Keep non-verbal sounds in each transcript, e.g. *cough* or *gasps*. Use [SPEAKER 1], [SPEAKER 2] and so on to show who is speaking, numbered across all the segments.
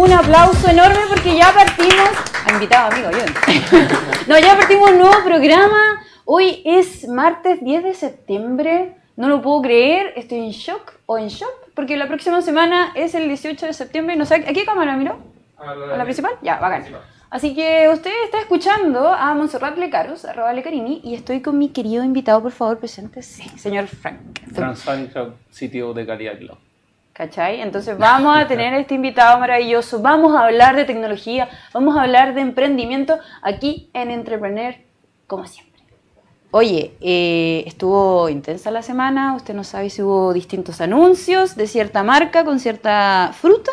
[SPEAKER 1] un aplauso enorme porque ya partimos. Ha invitado amigo, yo. *laughs* no, ya partimos un nuevo programa. Hoy es martes 10 de septiembre. No lo puedo creer, estoy en shock o en shock porque la próxima semana es el 18 de septiembre no sé. ¿A qué cámara miró?
[SPEAKER 2] A
[SPEAKER 1] ¿A la principal? Ya, bacán. Así que usted está escuchando a Monserrat Lecaros, arroba Lecarini, y estoy con mi querido invitado, por favor, presente, sí, señor Frank.
[SPEAKER 2] Transfan Club, sitio de calidad Club.
[SPEAKER 1] ¿Cachai? Entonces vamos a tener este invitado maravilloso, vamos a hablar de tecnología, vamos a hablar de emprendimiento aquí en Entrepreneur, como siempre. Oye, eh, estuvo intensa la semana, usted no sabe si hubo distintos anuncios de cierta marca con cierta fruta.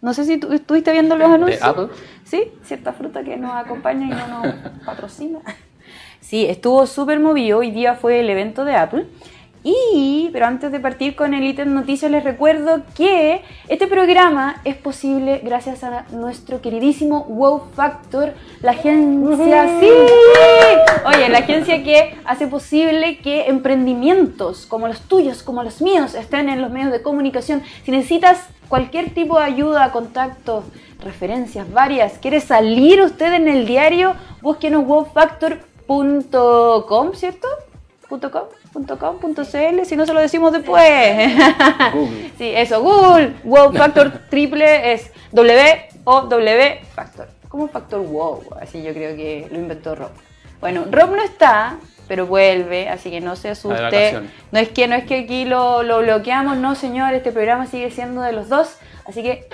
[SPEAKER 1] No sé si tú estuviste viendo los anuncios.
[SPEAKER 2] ¿De Apple?
[SPEAKER 1] Sí, cierta fruta que nos acompaña y no nos patrocina. Sí, estuvo súper movido. Hoy día fue el evento de Apple. Y, pero antes de partir con el ítem noticias, les recuerdo que este programa es posible gracias a nuestro queridísimo Wow Factor, la agencia, sí, oye, la agencia que hace posible que emprendimientos como los tuyos, como los míos, estén en los medios de comunicación. Si necesitas cualquier tipo de ayuda, contacto, referencias varias, quiere salir usted en el diario, búsquenos wowfactor.com, ¿cierto? .com, .com, .cl, si no se lo decimos después. *laughs*
[SPEAKER 2] Google.
[SPEAKER 1] Sí, eso, Google. Wow Factor triple es W o W Factor. Como Factor Wow, así yo creo que lo inventó Rob. Bueno, Rob no está, pero vuelve, así que no se asuste. No es que no es que aquí lo, lo bloqueamos, no señor, este programa sigue siendo de los dos, así que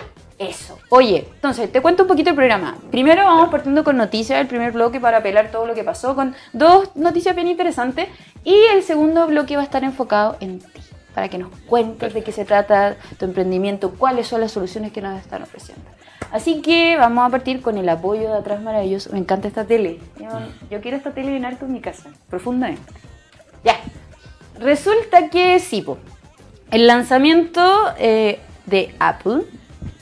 [SPEAKER 1] eso. Oye, entonces, te cuento un poquito el programa. Primero vamos partiendo con noticias, el primer bloque para apelar todo lo que pasó, con dos noticias bien interesantes. Y el segundo bloque va a estar enfocado en ti, para que nos cuentes de qué se trata tu emprendimiento, cuáles son las soluciones que nos están ofreciendo. Así que vamos a partir con el apoyo de atrás maravilloso. Me encanta esta tele. Yo, yo quiero esta tele en alto en mi casa, profundamente. Ya. Resulta que sí, po. el lanzamiento eh, de Apple,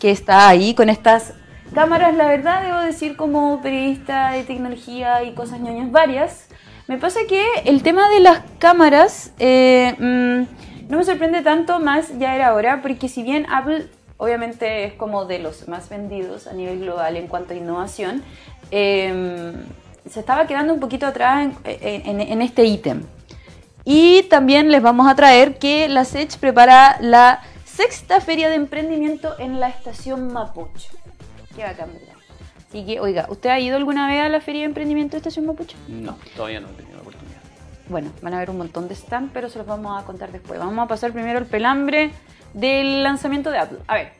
[SPEAKER 1] que está ahí con estas cámaras, la verdad debo decir como periodista de tecnología y cosas ñoñas varias, me pasa que el tema de las cámaras eh, mm, no me sorprende tanto, más ya era hora, porque si bien Apple obviamente es como de los más vendidos a nivel global en cuanto a innovación, eh, se estaba quedando un poquito atrás en, este ítem. Y también les vamos a traer que la SECH prepara la sexta feria de emprendimiento en la estación Mapocho. Qué bacán, ¿verdad? Así que, oiga, ¿usted ha ido alguna vez a la feria de emprendimiento de estación Mapocho?
[SPEAKER 2] No, todavía no he tenido la oportunidad.
[SPEAKER 1] Bueno, van a ver un montón de stands, pero se los vamos a contar después. Vamos a pasar primero el pelambre del lanzamiento de Apple. A ver,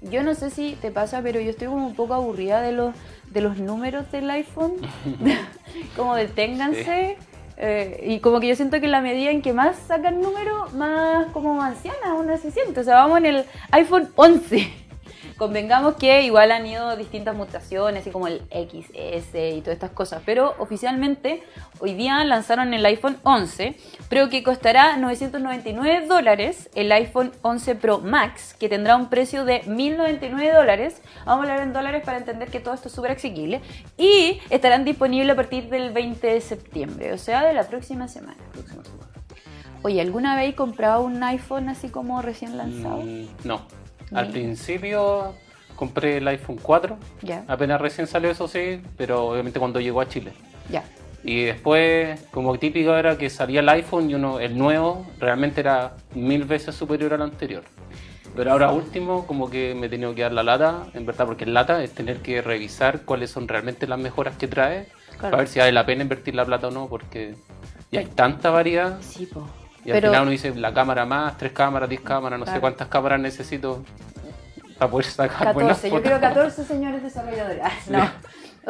[SPEAKER 1] yo no sé si te pasa, pero yo estoy como un poco aburrida de los, de los números del iPhone. *laughs* *laughs* como deténganse. Eh, y como que yo siento que la medida en que más sacan números, más como anciana uno se siente. O sea, vamos en el iPhone 11. Convengamos que igual han ido distintas mutaciones, así como el XS y todas estas cosas, pero oficialmente hoy día lanzaron el iPhone 11, pero que costará 999 dólares, el iPhone 11 Pro Max, que tendrá un precio de 1099 dólares, vamos a hablar en dólares para entender que todo esto es súper asequible, y estarán disponibles a partir del 20 de septiembre, o sea, de la próxima semana.
[SPEAKER 2] Próxima semana.
[SPEAKER 1] Oye, ¿alguna vez comprado un iPhone así como recién lanzado?
[SPEAKER 2] Mm, no. Al principio compré el iPhone 4.
[SPEAKER 1] Ya.
[SPEAKER 2] Apenas recién salió eso sí, pero obviamente cuando llegó a Chile.
[SPEAKER 1] Ya.
[SPEAKER 2] Y después, como típico era que salía el iPhone y uno, el nuevo realmente era mil veces superior al anterior. Pero ahora último, como que me he tenido que dar la lata, en verdad, porque el lata es tener que revisar cuáles son realmente las mejoras que trae,
[SPEAKER 1] Claro.
[SPEAKER 2] para ver si vale la pena invertir la plata o no, porque ya hay tanta variedad.
[SPEAKER 1] Sí, po.
[SPEAKER 2] Y al final uno dice la cámara más, tres cámaras, diez cámaras, no
[SPEAKER 1] Claro.
[SPEAKER 2] sé cuántas cámaras necesito para poder sacar
[SPEAKER 1] 14,
[SPEAKER 2] buenas
[SPEAKER 1] yo
[SPEAKER 2] fotos.
[SPEAKER 1] quiero 14 señores desarrolladores. Ah, *laughs* no.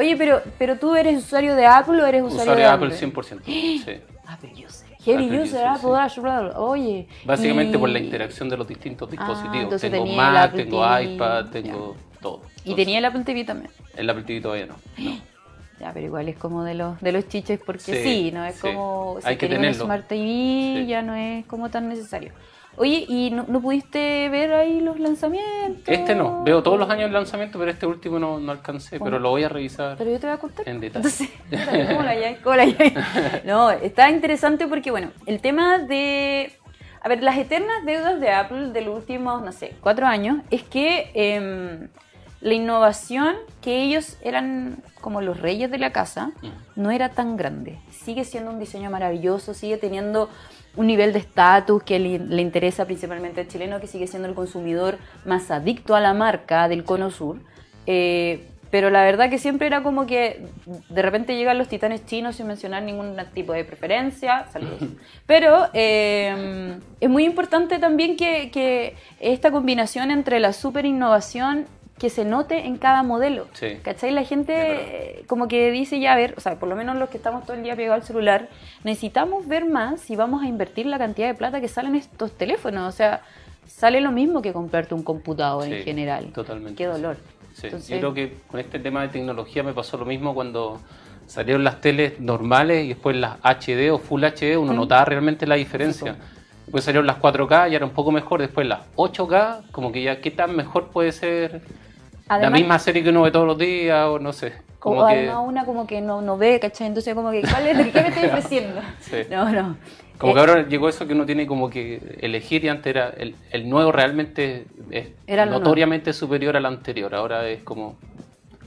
[SPEAKER 1] Oye, pero, pero tú eres usuario de Apple o eres usuario,
[SPEAKER 2] Usuario
[SPEAKER 1] de
[SPEAKER 2] de Apple
[SPEAKER 1] Android?
[SPEAKER 2] 100%. *gasps* Sí.
[SPEAKER 1] Apple user. Heavy
[SPEAKER 2] Apple
[SPEAKER 1] user,
[SPEAKER 2] user,
[SPEAKER 1] Apple,
[SPEAKER 2] sí.
[SPEAKER 1] Bla, bla. Oye.
[SPEAKER 2] Básicamente
[SPEAKER 1] y-
[SPEAKER 2] por la interacción de los distintos dispositivos.
[SPEAKER 1] Ah, entonces
[SPEAKER 2] tengo Mac,
[SPEAKER 1] Apple
[SPEAKER 2] tengo
[SPEAKER 1] TV,
[SPEAKER 2] iPad, tengo todo.
[SPEAKER 1] Y tenía el Apple TV también.
[SPEAKER 2] El Apple TV todavía no. no. *gasps*
[SPEAKER 1] Ya, pero igual es como de los, de los chiches porque sí,
[SPEAKER 2] Sí,
[SPEAKER 1] ¿no? Es
[SPEAKER 2] sí.
[SPEAKER 1] como si
[SPEAKER 2] Hay que.
[SPEAKER 1] Smart TV
[SPEAKER 2] Sí.
[SPEAKER 1] ya no es como tan necesario. Oye, ¿y no, no pudiste ver ahí los lanzamientos?
[SPEAKER 2] Este no. Veo todos los años el lanzamiento, pero este último no, no alcancé. Pero lo voy a revisar.
[SPEAKER 1] Pero yo te voy a contar.
[SPEAKER 2] En detalle.
[SPEAKER 1] Entonces, *laughs* ¿cómo la halláis? ¿Cómo la? *laughs* No, está interesante porque, bueno, el tema de... A ver, las eternas deudas de Apple de los últimos, no sé, cuatro años, es que em, la innovación, que ellos eran como los reyes de la casa, no era tan grande. Sigue siendo un diseño maravilloso, sigue teniendo un nivel de estatus que le, le interesa principalmente al chileno, que sigue siendo el consumidor más adicto a la marca del Cono Sur. Eh, pero la verdad que siempre era como que de repente llegan los titanes chinos sin mencionar ningún tipo de preferencia. Saludos. *laughs* Pero eh, es muy importante también que, que esta combinación entre la super innovación que se note en cada modelo.
[SPEAKER 2] Sí.
[SPEAKER 1] ¿Cachai? La gente eh, como que dice ya, a ver, o sea, por lo menos los que estamos todo el día pegados al celular, necesitamos ver más si vamos a invertir la cantidad de plata que salen estos teléfonos. O sea, sale lo mismo que comprarte un computador en general.
[SPEAKER 2] totalmente.
[SPEAKER 1] Qué dolor.
[SPEAKER 2] Sí,
[SPEAKER 1] Entonces-
[SPEAKER 2] yo creo que con este tema de tecnología me pasó lo mismo cuando salieron las teles normales y después las HD o Full HD, uno notaba realmente la diferencia. Después salieron las 4K y era un poco mejor, después las 8K, como que ya qué tan mejor puede ser la misma serie que uno ve todos los días o no sé.
[SPEAKER 1] Como
[SPEAKER 2] Como que,
[SPEAKER 1] además una como que no, no ve, ¿cachai? Entonces como que, ¿cuál es lo que qué me estoy ofreciendo? *laughs*
[SPEAKER 2] Sí.
[SPEAKER 1] No, no.
[SPEAKER 2] como
[SPEAKER 1] Eh,
[SPEAKER 2] que ahora llegó eso que uno tiene como que elegir y antes era el, el nuevo realmente es
[SPEAKER 1] Era
[SPEAKER 2] notoriamente superior al anterior, ahora es como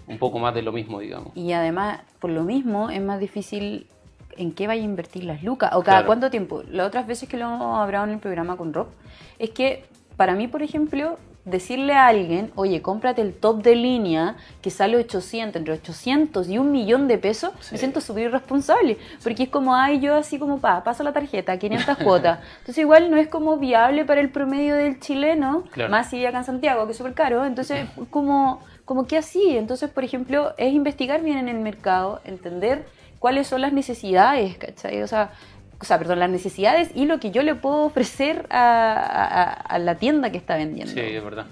[SPEAKER 2] un poco más de lo mismo, digamos.
[SPEAKER 1] Y además, por lo mismo, es más difícil en qué vaya a invertir las lucas o cada
[SPEAKER 2] Claro.
[SPEAKER 1] cuánto tiempo. Las otras veces que lo hemos hablado en el programa con Rob, es que para mí, por ejemplo, decirle a alguien, oye, cómprate el top de línea que sale 800, entre 800 y un millón de pesos, me siento súper irresponsable. Porque es como, ay, yo así como, pa, paso la tarjeta, 500 cuotas. *laughs* Entonces, igual no es como viable para el promedio del chileno,
[SPEAKER 2] Claro.
[SPEAKER 1] más si acá en Santiago, que es súper caro. Entonces, como, como que así. Entonces, por ejemplo, es investigar bien en el mercado, entender cuáles son las necesidades, ¿cachai? O sea, o sea, perdón, las necesidades y lo que yo le puedo ofrecer a, a- a la tienda que está vendiendo.
[SPEAKER 2] Sí, es verdad.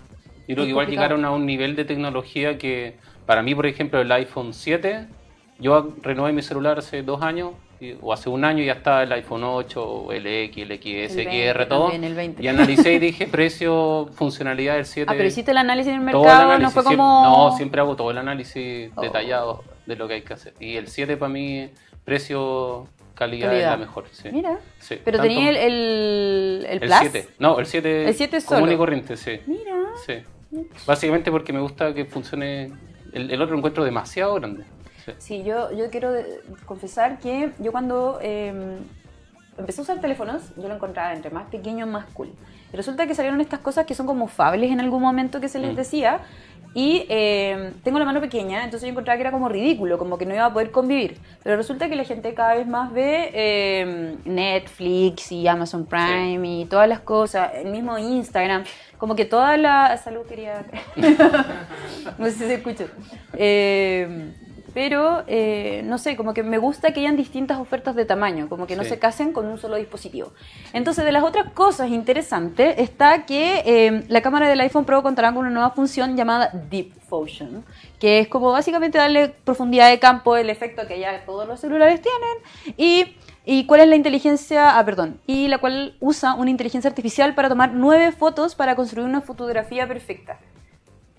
[SPEAKER 2] Yo creo que igual llegaron a un nivel de tecnología que, para mí, por ejemplo, el iPhone 7, yo renové mi celular hace dos años, o hace un año, y ya está el iPhone 8, el X, el XS,
[SPEAKER 1] El 20
[SPEAKER 2] XR, todo.
[SPEAKER 1] también, el 20.
[SPEAKER 2] Y analicé y *laughs* dije precio, funcionalidad del 7.
[SPEAKER 1] Ah, pero hiciste el análisis en el mercado,
[SPEAKER 2] el análisis,
[SPEAKER 1] no fue
[SPEAKER 2] siempre-
[SPEAKER 1] como...
[SPEAKER 2] no, siempre hago todo el análisis
[SPEAKER 1] Oh.
[SPEAKER 2] detallado de lo que hay que hacer. Y el 7 para mí, precio, calidad,
[SPEAKER 1] Calidad.
[SPEAKER 2] es la mejor. sí.
[SPEAKER 1] Mira,
[SPEAKER 2] Sí,
[SPEAKER 1] pero
[SPEAKER 2] tanto-
[SPEAKER 1] tenía el, el, el
[SPEAKER 2] el
[SPEAKER 1] Plus.
[SPEAKER 2] 7. No, el 7,
[SPEAKER 1] El 7
[SPEAKER 2] común
[SPEAKER 1] solo.
[SPEAKER 2] y corriente, sí.
[SPEAKER 1] Mira.
[SPEAKER 2] Sí. Básicamente porque me gusta que funcione. El, el otro encuentro demasiado grande. Sí.
[SPEAKER 1] Sí, yo, yo quiero de- confesar que yo cuando eh, empecé a usar teléfonos, yo lo encontraba entre más pequeño, más cool. Y resulta que salieron estas cosas que son como fables en algún momento que se les
[SPEAKER 2] Mm.
[SPEAKER 1] decía. Y eh, tengo la mano pequeña, entonces yo encontraba que era como ridículo, como que no iba a poder convivir. Pero resulta que la gente cada vez más ve eh, Netflix y Amazon Prime y todas las cosas, el mismo Instagram, como que toda la... Salud quería... *laughs* no sé si se escucha. Eh, pero, eh, no sé, como que me gusta que hayan distintas ofertas de tamaño, como que no
[SPEAKER 2] Sí.
[SPEAKER 1] se casen con un solo dispositivo. Entonces, de las otras cosas interesantes está que eh, la cámara del iPhone Pro contará con una nueva función llamada Deep Fusion, que es como básicamente darle profundidad de campo, el efecto que ya todos los celulares tienen, y, y cuál es la inteligencia, ah, perdón, y la cual usa una inteligencia artificial para tomar nueve fotos para construir una fotografía perfecta.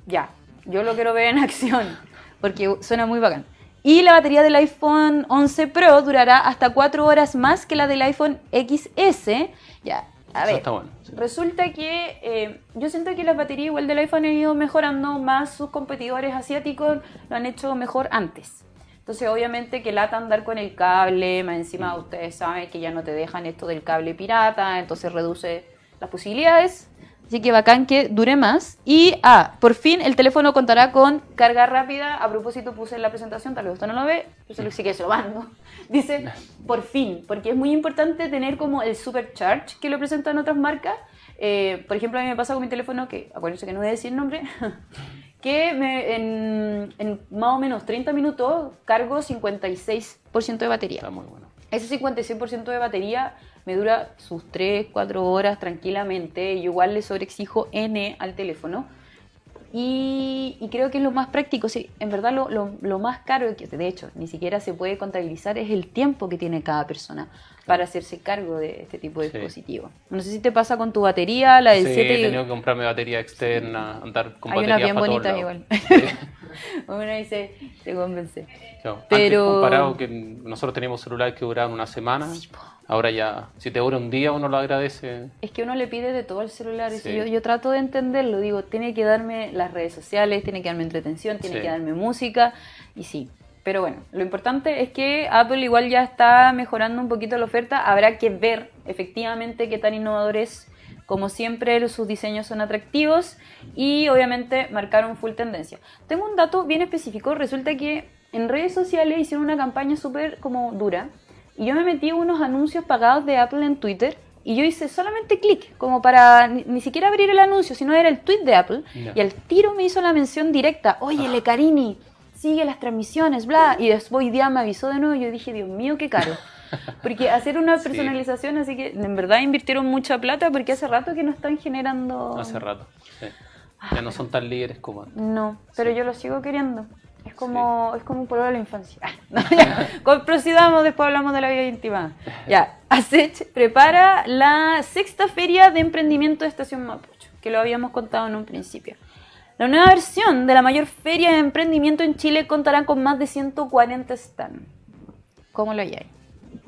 [SPEAKER 1] Ya, yo lo quiero ver en *laughs* acción, porque suena muy bacán. Y la batería del iPhone 11 Pro durará hasta 4 horas más que la del iPhone XS. Ya, a
[SPEAKER 2] Eso
[SPEAKER 1] ver.
[SPEAKER 2] está bueno, sí.
[SPEAKER 1] Resulta que eh, yo siento que las baterías igual del iPhone han ido mejorando más, sus competidores asiáticos lo han hecho mejor antes. Entonces, obviamente que lata andar con el cable, más encima ustedes saben que ya no te dejan esto del cable pirata, entonces reduce las posibilidades. Así que bacán que dure más. Y, ah, por fin el teléfono contará con carga rápida. A propósito, puse en la presentación, tal vez usted no lo ve, yo se lo sí que se lo mando. *laughs* Dice, por fin, porque es muy importante tener como el supercharge que lo presentan otras marcas. Eh, por ejemplo, a mí me pasa con mi teléfono, que acuérdense que no voy a decir nombre, *laughs* que me- en, en más o menos 30 minutos cargo 56% de batería.
[SPEAKER 2] Está muy bueno.
[SPEAKER 1] Ese 56% de batería me dura sus 3, 4 horas tranquilamente. Yo igual le sobreexijo N al teléfono. Y, y creo que es lo más práctico. Sí, en verdad, lo, lo- lo más caro, que de hecho ni siquiera se puede contabilizar, es el tiempo que tiene cada persona para hacerse cargo de este tipo de
[SPEAKER 2] Sí.
[SPEAKER 1] dispositivo. No sé si te pasa con tu batería, la del
[SPEAKER 2] Sí,
[SPEAKER 1] 7.
[SPEAKER 2] he tenido que comprarme batería externa, andar con
[SPEAKER 1] Hay
[SPEAKER 2] batería
[SPEAKER 1] unas bien
[SPEAKER 2] para
[SPEAKER 1] bonitas igual. *laughs* Uno dice, te convence.
[SPEAKER 2] Claro,
[SPEAKER 1] Pero-
[SPEAKER 2] Antes comparado que nosotros teníamos celulares que duraban una semana, Ahora ya, si te dura un día, uno lo agradece.
[SPEAKER 1] Es que uno le pide de todo al celular. y
[SPEAKER 2] Sí.
[SPEAKER 1] si yo, yo trato de entenderlo. Digo, tiene que darme las redes sociales, tiene que darme entretención, tiene
[SPEAKER 2] Sí.
[SPEAKER 1] que darme música. Y sí. Pero bueno, lo importante es que Apple igual ya está mejorando un poquito la oferta. Habrá que ver efectivamente qué tan innovador es. Como siempre, sus diseños son atractivos y obviamente marcaron full tendencia. Tengo un dato bien específico. Resulta que en redes sociales hicieron una campaña súper como dura y yo me metí unos anuncios pagados de Apple en Twitter y yo hice solamente clic, como para ni, ni siquiera abrir el anuncio, sino era el tweet de Apple. Y al tiro me hizo la mención directa, oye, Lecarini, sigue las transmisiones, bla. Y después día me avisó de nuevo y yo dije, Dios mío, qué caro. *laughs* Porque hacer una
[SPEAKER 2] Sí.
[SPEAKER 1] personalización, así que en verdad invirtieron mucha plata porque hace rato que no están generando...
[SPEAKER 2] Hace rato. sí. Ya no son tan líderes como antes.
[SPEAKER 1] No, pero
[SPEAKER 2] Sí.
[SPEAKER 1] yo lo sigo queriendo. Es como, es como un polvo de la infancia. *laughs* No, ya. Prosigamos, después hablamos de la vida íntima. Ya, Asech prepara la sexta feria de emprendimiento de Estación Mapocho, que lo habíamos contado en un principio. La nueva versión de la mayor feria de emprendimiento en Chile contará con más de 140 stands. ¿Cómo lo hay?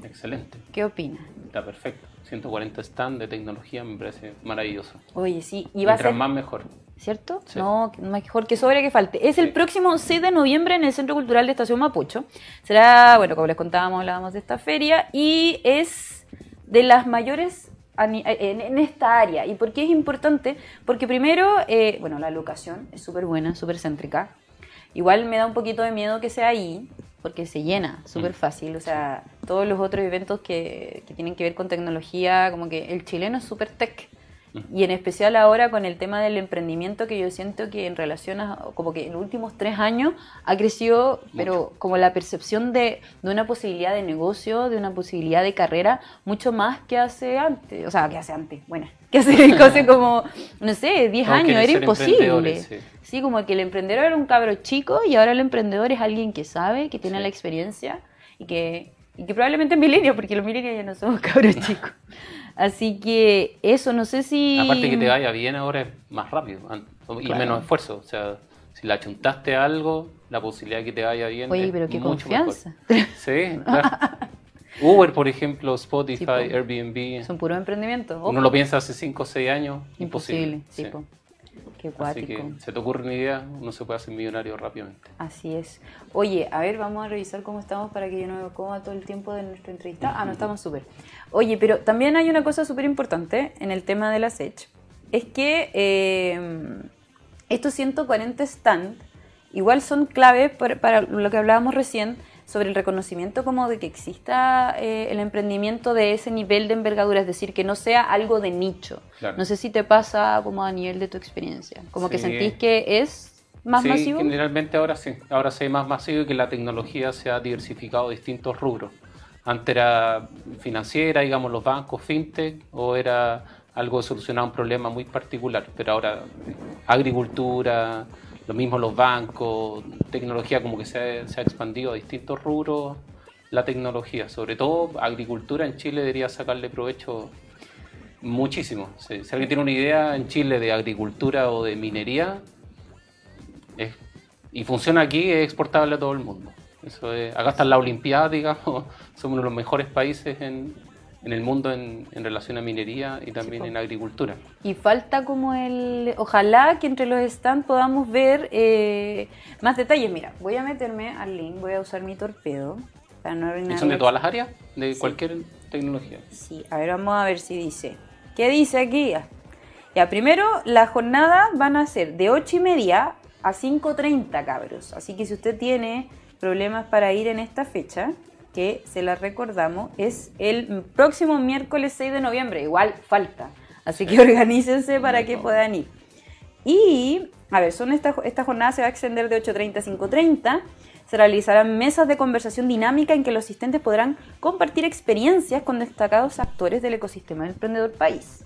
[SPEAKER 2] Excelente.
[SPEAKER 1] ¿Qué opina?
[SPEAKER 2] Está perfecto. 140 stand de tecnología me parece maravilloso.
[SPEAKER 1] Oye, sí, y va a
[SPEAKER 2] Mientras
[SPEAKER 1] ser...
[SPEAKER 2] más mejor.
[SPEAKER 1] ¿Cierto?
[SPEAKER 2] Sí.
[SPEAKER 1] No, mejor que sobre que falte. Es el
[SPEAKER 2] Sí.
[SPEAKER 1] próximo 6 de noviembre en el Centro Cultural de Estación Mapucho. Será, bueno, como les contábamos, hablábamos de esta feria y es de las mayores ni- en, esta área. ¿Y por qué es importante? Porque primero, eh, bueno, la locación es súper buena, súper céntrica. Igual me da un poquito de miedo que sea ahí, porque se llena súper fácil. O sea, todos los otros eventos que, que tienen que ver con tecnología, como que el chileno es súper tech. Y en especial ahora con el tema del emprendimiento que yo siento que en relación a, como que en los últimos tres años ha crecido, pero como la percepción de, de una posibilidad de negocio, de una posibilidad de carrera, mucho más que hace antes, o sea, que hace antes, bueno, *laughs* que hace, hace como, no sé, 10
[SPEAKER 2] No,
[SPEAKER 1] años, era imposible.
[SPEAKER 2] sí.
[SPEAKER 1] Sí, como que el emprendedor era un cabro chico y ahora el emprendedor es alguien que sabe, que tiene
[SPEAKER 2] Sí.
[SPEAKER 1] la experiencia y que, y que probablemente es milenio, porque los milenios ya no somos *laughs* cabros chicos. Así que eso, no sé si...
[SPEAKER 2] Aparte que te vaya bien ahora es más rápido y
[SPEAKER 1] Claro.
[SPEAKER 2] menos esfuerzo. O sea, si la chuntaste a algo, la posibilidad de que te vaya bien
[SPEAKER 1] Oye,
[SPEAKER 2] es
[SPEAKER 1] pero qué
[SPEAKER 2] mucho
[SPEAKER 1] confianza.
[SPEAKER 2] mejor. Sí, claro. *laughs* Uber, por ejemplo, Spotify,
[SPEAKER 1] Sí.
[SPEAKER 2] Airbnb.
[SPEAKER 1] Son puros emprendimientos.
[SPEAKER 2] Uno lo piensa hace 5 o 6 años,
[SPEAKER 1] Imposible,
[SPEAKER 2] imposible.
[SPEAKER 1] sí,
[SPEAKER 2] sí.
[SPEAKER 1] Qué
[SPEAKER 2] Así que se te ocurre una idea, uno se puede hacer millonario rápidamente.
[SPEAKER 1] Así es. Oye, a ver, vamos a revisar cómo estamos para que yo no me coma todo el tiempo de nuestra entrevista. Ah, no, estamos súper. Oye, pero también hay una cosa súper importante en el tema de la SECH. Es que eh, estos 140 stand igual son clave para, para lo que hablábamos recién sobre el reconocimiento como de que exista eh, el emprendimiento de ese nivel de envergadura, es decir, que no sea algo de nicho.
[SPEAKER 2] Claro.
[SPEAKER 1] No sé si te pasa como a nivel de tu experiencia, como que sentís que es más
[SPEAKER 2] sí,
[SPEAKER 1] masivo.
[SPEAKER 2] generalmente ahora sí. Ahora sí es más masivo y que la tecnología se ha diversificado a distintos rubros. Antes era financiera, digamos, los bancos, fintech, o era algo de solucionar un problema muy particular. Pero ahora eh, agricultura, lo mismo los bancos, tecnología como que se ha, expandido a distintos rubros la tecnología. Sobre todo agricultura en Chile debería sacarle provecho muchísimo. Si, si alguien tiene una idea en Chile de agricultura o de minería, es- y funciona aquí, es exportable a todo el mundo. Eso es, acá están las Olimpiadas, digamos, *laughs* somos uno de los mejores países en, en el mundo en, en relación a minería y también
[SPEAKER 1] po.
[SPEAKER 2] en agricultura.
[SPEAKER 1] Y falta como el... Ojalá que entre los stands podamos ver eh, más detalles. Mira, voy a meterme al link, voy a usar mi torpedo para no
[SPEAKER 2] ¿Y
[SPEAKER 1] arruinar
[SPEAKER 2] son de
[SPEAKER 1] la-
[SPEAKER 2] todas las áreas? De
[SPEAKER 1] Sí.
[SPEAKER 2] cualquier tecnología.
[SPEAKER 1] Sí, a ver, vamos a ver si dice. ¿Qué dice aquí? Ya, primero, la jornada van a ser de 8 y media a 5.30, cabros. Así que si usted tiene problemas para ir en esta fecha, que se la recordamos, es el próximo miércoles 6 de noviembre. Igual falta. Así que organícense para que puedan ir. Y, a ver, son esta, esta jornada se va a extender de 8.30 a 5.30. Se realizarán mesas de conversación dinámica en que los asistentes podrán compartir experiencias con destacados actores del ecosistema del emprendedor país.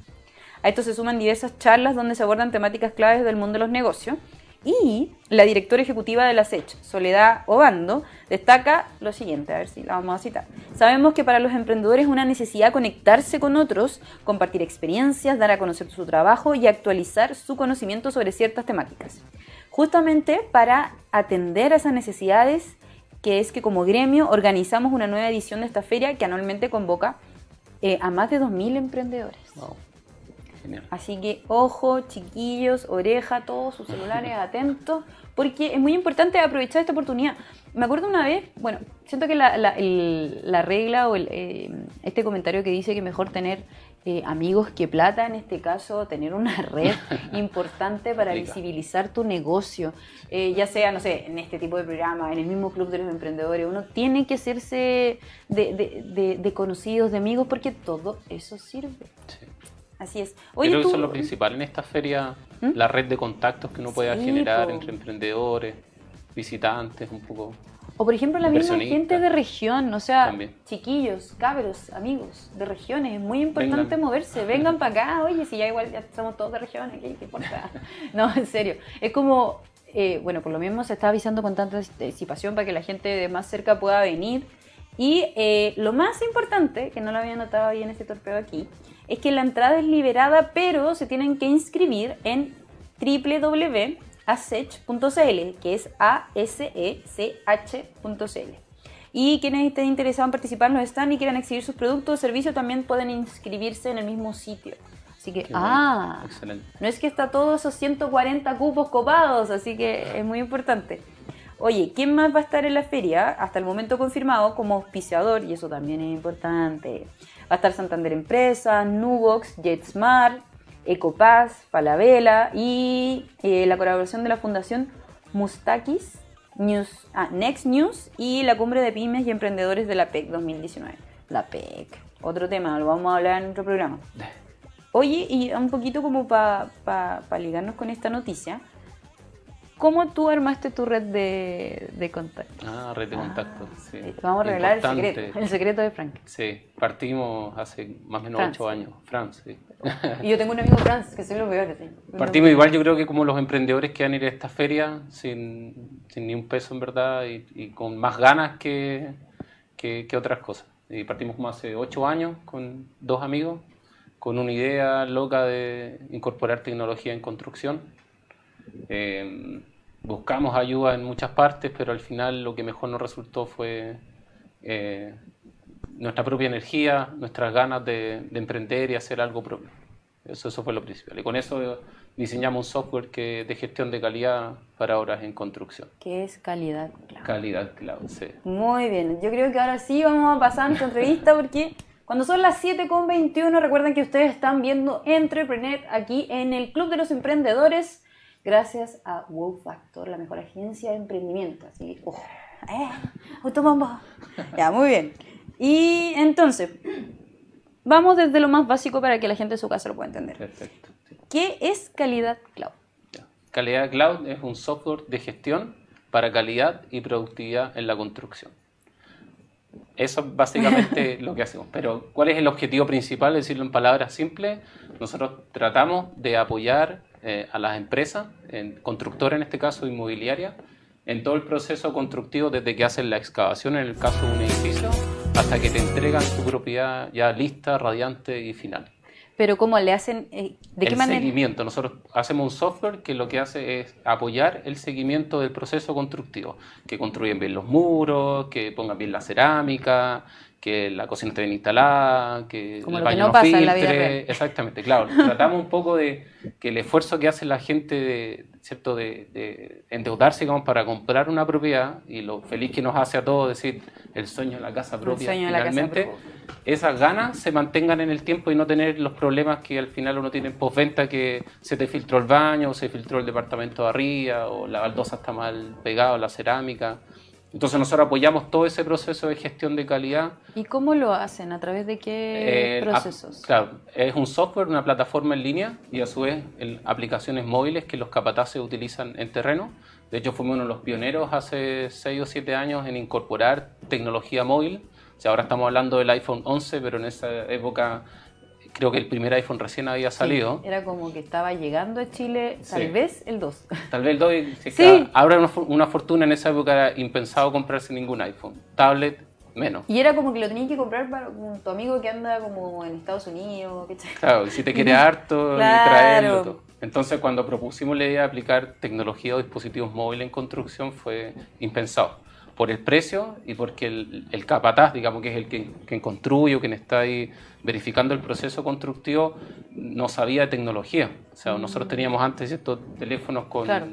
[SPEAKER 1] A esto se suman diversas charlas donde se abordan temáticas claves del mundo de los negocios. Y la directora ejecutiva de la SECH, Soledad Obando, destaca lo siguiente, a ver si la vamos a citar. Sabemos que para los emprendedores es una necesidad conectarse con otros, compartir experiencias, dar a conocer su trabajo y actualizar su conocimiento sobre ciertas temáticas. Justamente para atender a esas necesidades, que es que como gremio organizamos una nueva edición de esta feria que anualmente convoca eh, a más de 2.000 emprendedores.
[SPEAKER 2] Wow. Genial.
[SPEAKER 1] Así que ojo, chiquillos, oreja, todos sus celulares *laughs* atentos, porque es muy importante aprovechar esta oportunidad. Me acuerdo una vez, bueno, siento que la, la- el- la regla o el, eh, este comentario que dice que mejor tener eh, amigos que plata, en este caso, tener una *laughs* red importante para visibilizar tu negocio, Eh, ya sea, no sé, en este tipo de programa, en el mismo club de los emprendedores, uno tiene que hacerse de, de- de- de conocidos, de amigos, porque todo eso sirve.
[SPEAKER 2] Sí.
[SPEAKER 1] Así es.
[SPEAKER 2] Yo creo que
[SPEAKER 1] tú-
[SPEAKER 2] eso es lo principal en esta feria,
[SPEAKER 1] ¿Mm?
[SPEAKER 2] la red de contactos que uno pueda
[SPEAKER 1] Sí,
[SPEAKER 2] generar
[SPEAKER 1] po.
[SPEAKER 2] entre emprendedores, visitantes, un poco.
[SPEAKER 1] O por ejemplo la misma gente de región, o sea,
[SPEAKER 2] También.
[SPEAKER 1] chiquillos, cabros, amigos de regiones, es muy importante
[SPEAKER 2] Vengan.
[SPEAKER 1] moverse, vengan para acá, oye, si ya igual ya somos todos de regiones, ¿qué, qué importa? *laughs* No, en serio, es como, eh, bueno, por lo mismo se está avisando con tanta anticipación para que la gente de más cerca pueda venir. Y eh, lo más importante, que no lo había notado ahí en este torpeo aquí, es que la entrada es liberada, pero se tienen que inscribir en www.asech.cl, que es E A-S-E-C-H.cl. Y quienes estén interesados en participar no están y quieran exhibir sus productos o servicios también pueden inscribirse en el mismo sitio. Así que,
[SPEAKER 2] Qué bueno,
[SPEAKER 1] ah,
[SPEAKER 2] Excelente.
[SPEAKER 1] no es que está todos esos 140 cupos copados, así que es muy importante. Oye, ¿quién más va a estar en la feria? Hasta el momento confirmado como auspiciador, y eso también es importante. Va a estar Santander Empresa, Nubox, JetSmart, Ecopass, Falabella y eh, la colaboración de la Fundación Mustakis, News, ah, Next News y la Cumbre de Pymes y Emprendedores de la PEC 2019. La PEC, otro tema, lo vamos a hablar en otro programa. Oye, y un poquito como para ligarnos con esta noticia, ¿cómo tú armaste tu red de, de contacto?
[SPEAKER 2] Ah, red de contactos. sí.
[SPEAKER 1] Eh, Vamos a revelar el secreto, el secreto de Frank.
[SPEAKER 2] Sí, partimos hace más o menos ocho años. Franz, sí.
[SPEAKER 1] Y yo tengo un amigo Franz, que soy lo peor. sí.
[SPEAKER 2] Partimos igual, yo creo que como los emprendedores que van a ir a esta feria sin, sin ni un peso en verdad y, y con más ganas que, que, que otras cosas. Y partimos como hace ocho años con dos amigos, con una idea loca de incorporar tecnología en construcción. Eh, buscamos ayuda en muchas partes, pero al final lo que mejor nos resultó fue eh, nuestra propia energía, nuestras ganas de, de emprender y hacer algo propio. Eso, eso fue lo principal. Y con eso diseñamos un software que, de gestión de calidad para obras en construcción.
[SPEAKER 1] Que es calidad. claro.
[SPEAKER 2] Calidad cloud, sí.
[SPEAKER 1] Muy bien, yo creo que ahora sí vamos a pasar a nuestra entrevista porque cuando son las 7.21 recuerden que ustedes están viendo Entrepreneur aquí en el Club de los Emprendedores gracias a Wow Factor, la mejor agencia de emprendimiento. Así que, ojo, eh. Ya, muy bien. Y entonces, vamos desde lo más básico para que la gente de su casa lo pueda entender.
[SPEAKER 2] Perfecto.
[SPEAKER 1] ¿Qué es calidad cloud?
[SPEAKER 2] Calidad Cloud es un software de gestión para calidad y productividad en la construcción. Eso es básicamente *laughs* lo que hacemos. Pero, ¿cuál es el objetivo principal? Decirlo en palabras simples, nosotros tratamos de apoyar eh, a las empresas, en, constructoras en este caso, inmobiliarias, en todo el proceso constructivo desde que hacen la excavación, en el caso de un edificio, hasta que te entregan tu propiedad ya lista, radiante y final
[SPEAKER 1] Pero ¿cómo le hacen? eh, ¿De qué
[SPEAKER 2] el
[SPEAKER 1] manera?
[SPEAKER 2] seguimiento. Nosotros hacemos un software que lo que hace es apoyar el seguimiento del proceso constructivo, que construyen bien los muros, que pongan bien la cerámica, que la cocina esté bien instalada, que
[SPEAKER 1] Como
[SPEAKER 2] el
[SPEAKER 1] lo que
[SPEAKER 2] baño
[SPEAKER 1] no
[SPEAKER 2] no,
[SPEAKER 1] pasa en
[SPEAKER 2] filtre.
[SPEAKER 1] la vida real.
[SPEAKER 2] Exactamente, claro. *laughs* Tratamos un poco de que el esfuerzo que hace la gente de, ¿cierto? De, de endeudarse digamos, para comprar una propiedad y lo feliz que nos hace a todos decir el sueño de la casa propia
[SPEAKER 1] casa
[SPEAKER 2] finalmente
[SPEAKER 1] propia.
[SPEAKER 2] esas ganas se mantengan en el tiempo y no tener los problemas que al final uno tiene en postventa que se te filtró el baño, o se filtró el departamento de arriba, o la baldosa está mal pegada, o la cerámica. Entonces nosotros apoyamos todo ese proceso de gestión de calidad.
[SPEAKER 1] ¿Y cómo lo hacen? ¿A través de qué
[SPEAKER 2] Eh,
[SPEAKER 1] procesos?
[SPEAKER 2] ap- claro, es un software, una plataforma en línea y a su vez el- aplicaciones móviles que los capataces utilizan en terreno. De hecho, fuimos uno de los pioneros hace 6 o 7 años en incorporar tecnología móvil. O sea, ahora estamos hablando del iPhone 11, pero en esa época creo que el primer iPhone recién había salido.
[SPEAKER 1] Sí, era como que estaba llegando a Chile, tal
[SPEAKER 2] Sí.
[SPEAKER 1] vez el 2.
[SPEAKER 2] Tal vez el 2, *laughs* si
[SPEAKER 1] Sí.
[SPEAKER 2] ahora una, for- una fortuna en esa época era impensado comprarse ningún iPhone. Tablet, menos.
[SPEAKER 1] Y era como que lo tenías que comprar para tu amigo que anda como en Estados Unidos, ¿cachai?
[SPEAKER 2] Claro, si te quiere *laughs* harto,
[SPEAKER 1] Claro.
[SPEAKER 2] traerlo. todo. Entonces, cuando propusimos la idea de aplicar tecnología o dispositivos móviles en construcción, fue impensado. Por el precio y porque el, el capataz, digamos, que es el que, que construye o quien está ahí verificando el proceso constructivo, no sabía de tecnología. O sea, nosotros teníamos antes estos teléfonos con
[SPEAKER 1] Claro.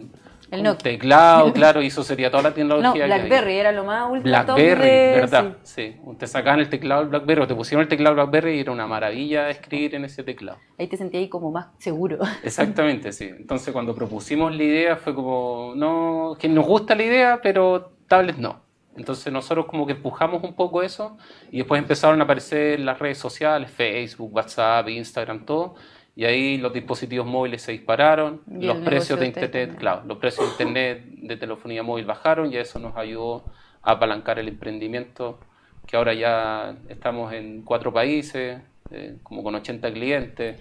[SPEAKER 1] El Nokia.
[SPEAKER 2] teclado, *laughs* claro, y eso sería toda la
[SPEAKER 1] No,
[SPEAKER 2] tecnología. que hay.
[SPEAKER 1] BlackBerry era lo más ultra
[SPEAKER 2] Blackberry,
[SPEAKER 1] de-
[SPEAKER 2] ¿verdad? Sí. Te sacaban el teclado del Blackberry o te pusieron el teclado Blackberry y era una maravilla escribir en ese teclado.
[SPEAKER 1] sí. Ahí te sentías ahí como más seguro. *laughs*
[SPEAKER 2] Exactamente, sí. Entonces cuando propusimos la idea fue como, no, que nos gusta la idea, pero tablets no. Entonces nosotros como que empujamos un poco eso y después empezaron a aparecer las redes sociales, Facebook, WhatsApp, Instagram, todo. Y ahí los dispositivos móviles se dispararon, los precios de internet, claro, los precios de internet de telefonía móvil bajaron y eso nos ayudó a apalancar el emprendimiento, que ahora ya estamos en cuatro países, eh, como con 80 clientes.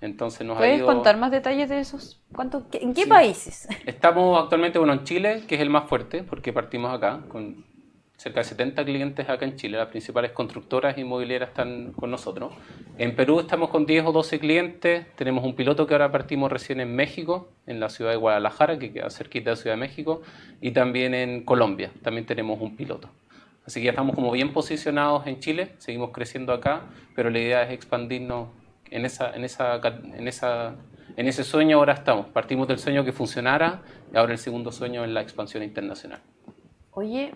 [SPEAKER 2] Entonces nos ha
[SPEAKER 1] ¿Puedes
[SPEAKER 2] ido-
[SPEAKER 1] contar más detalles de esos? ¿Cuánto, ¿En qué
[SPEAKER 2] Sí.
[SPEAKER 1] países? *laughs*
[SPEAKER 2] Estamos actualmente bueno, en Chile, que es el más fuerte, porque partimos acá, con cerca de 70 clientes acá en Chile. Las principales constructoras inmobiliarias están con nosotros. En Perú estamos con 10 o 12 clientes. Tenemos un piloto que ahora partimos recién en México, en la ciudad de Guadalajara, que queda cerquita de la Ciudad de México. Y también en Colombia, también tenemos un piloto. Así que ya estamos como bien posicionados en Chile, seguimos creciendo acá, pero la idea es expandirnos en esa, en esa, en esa, en ese sueño ahora estamos. Partimos del sueño que funcionara y ahora el segundo sueño es la expansión internacional.
[SPEAKER 1] Oye,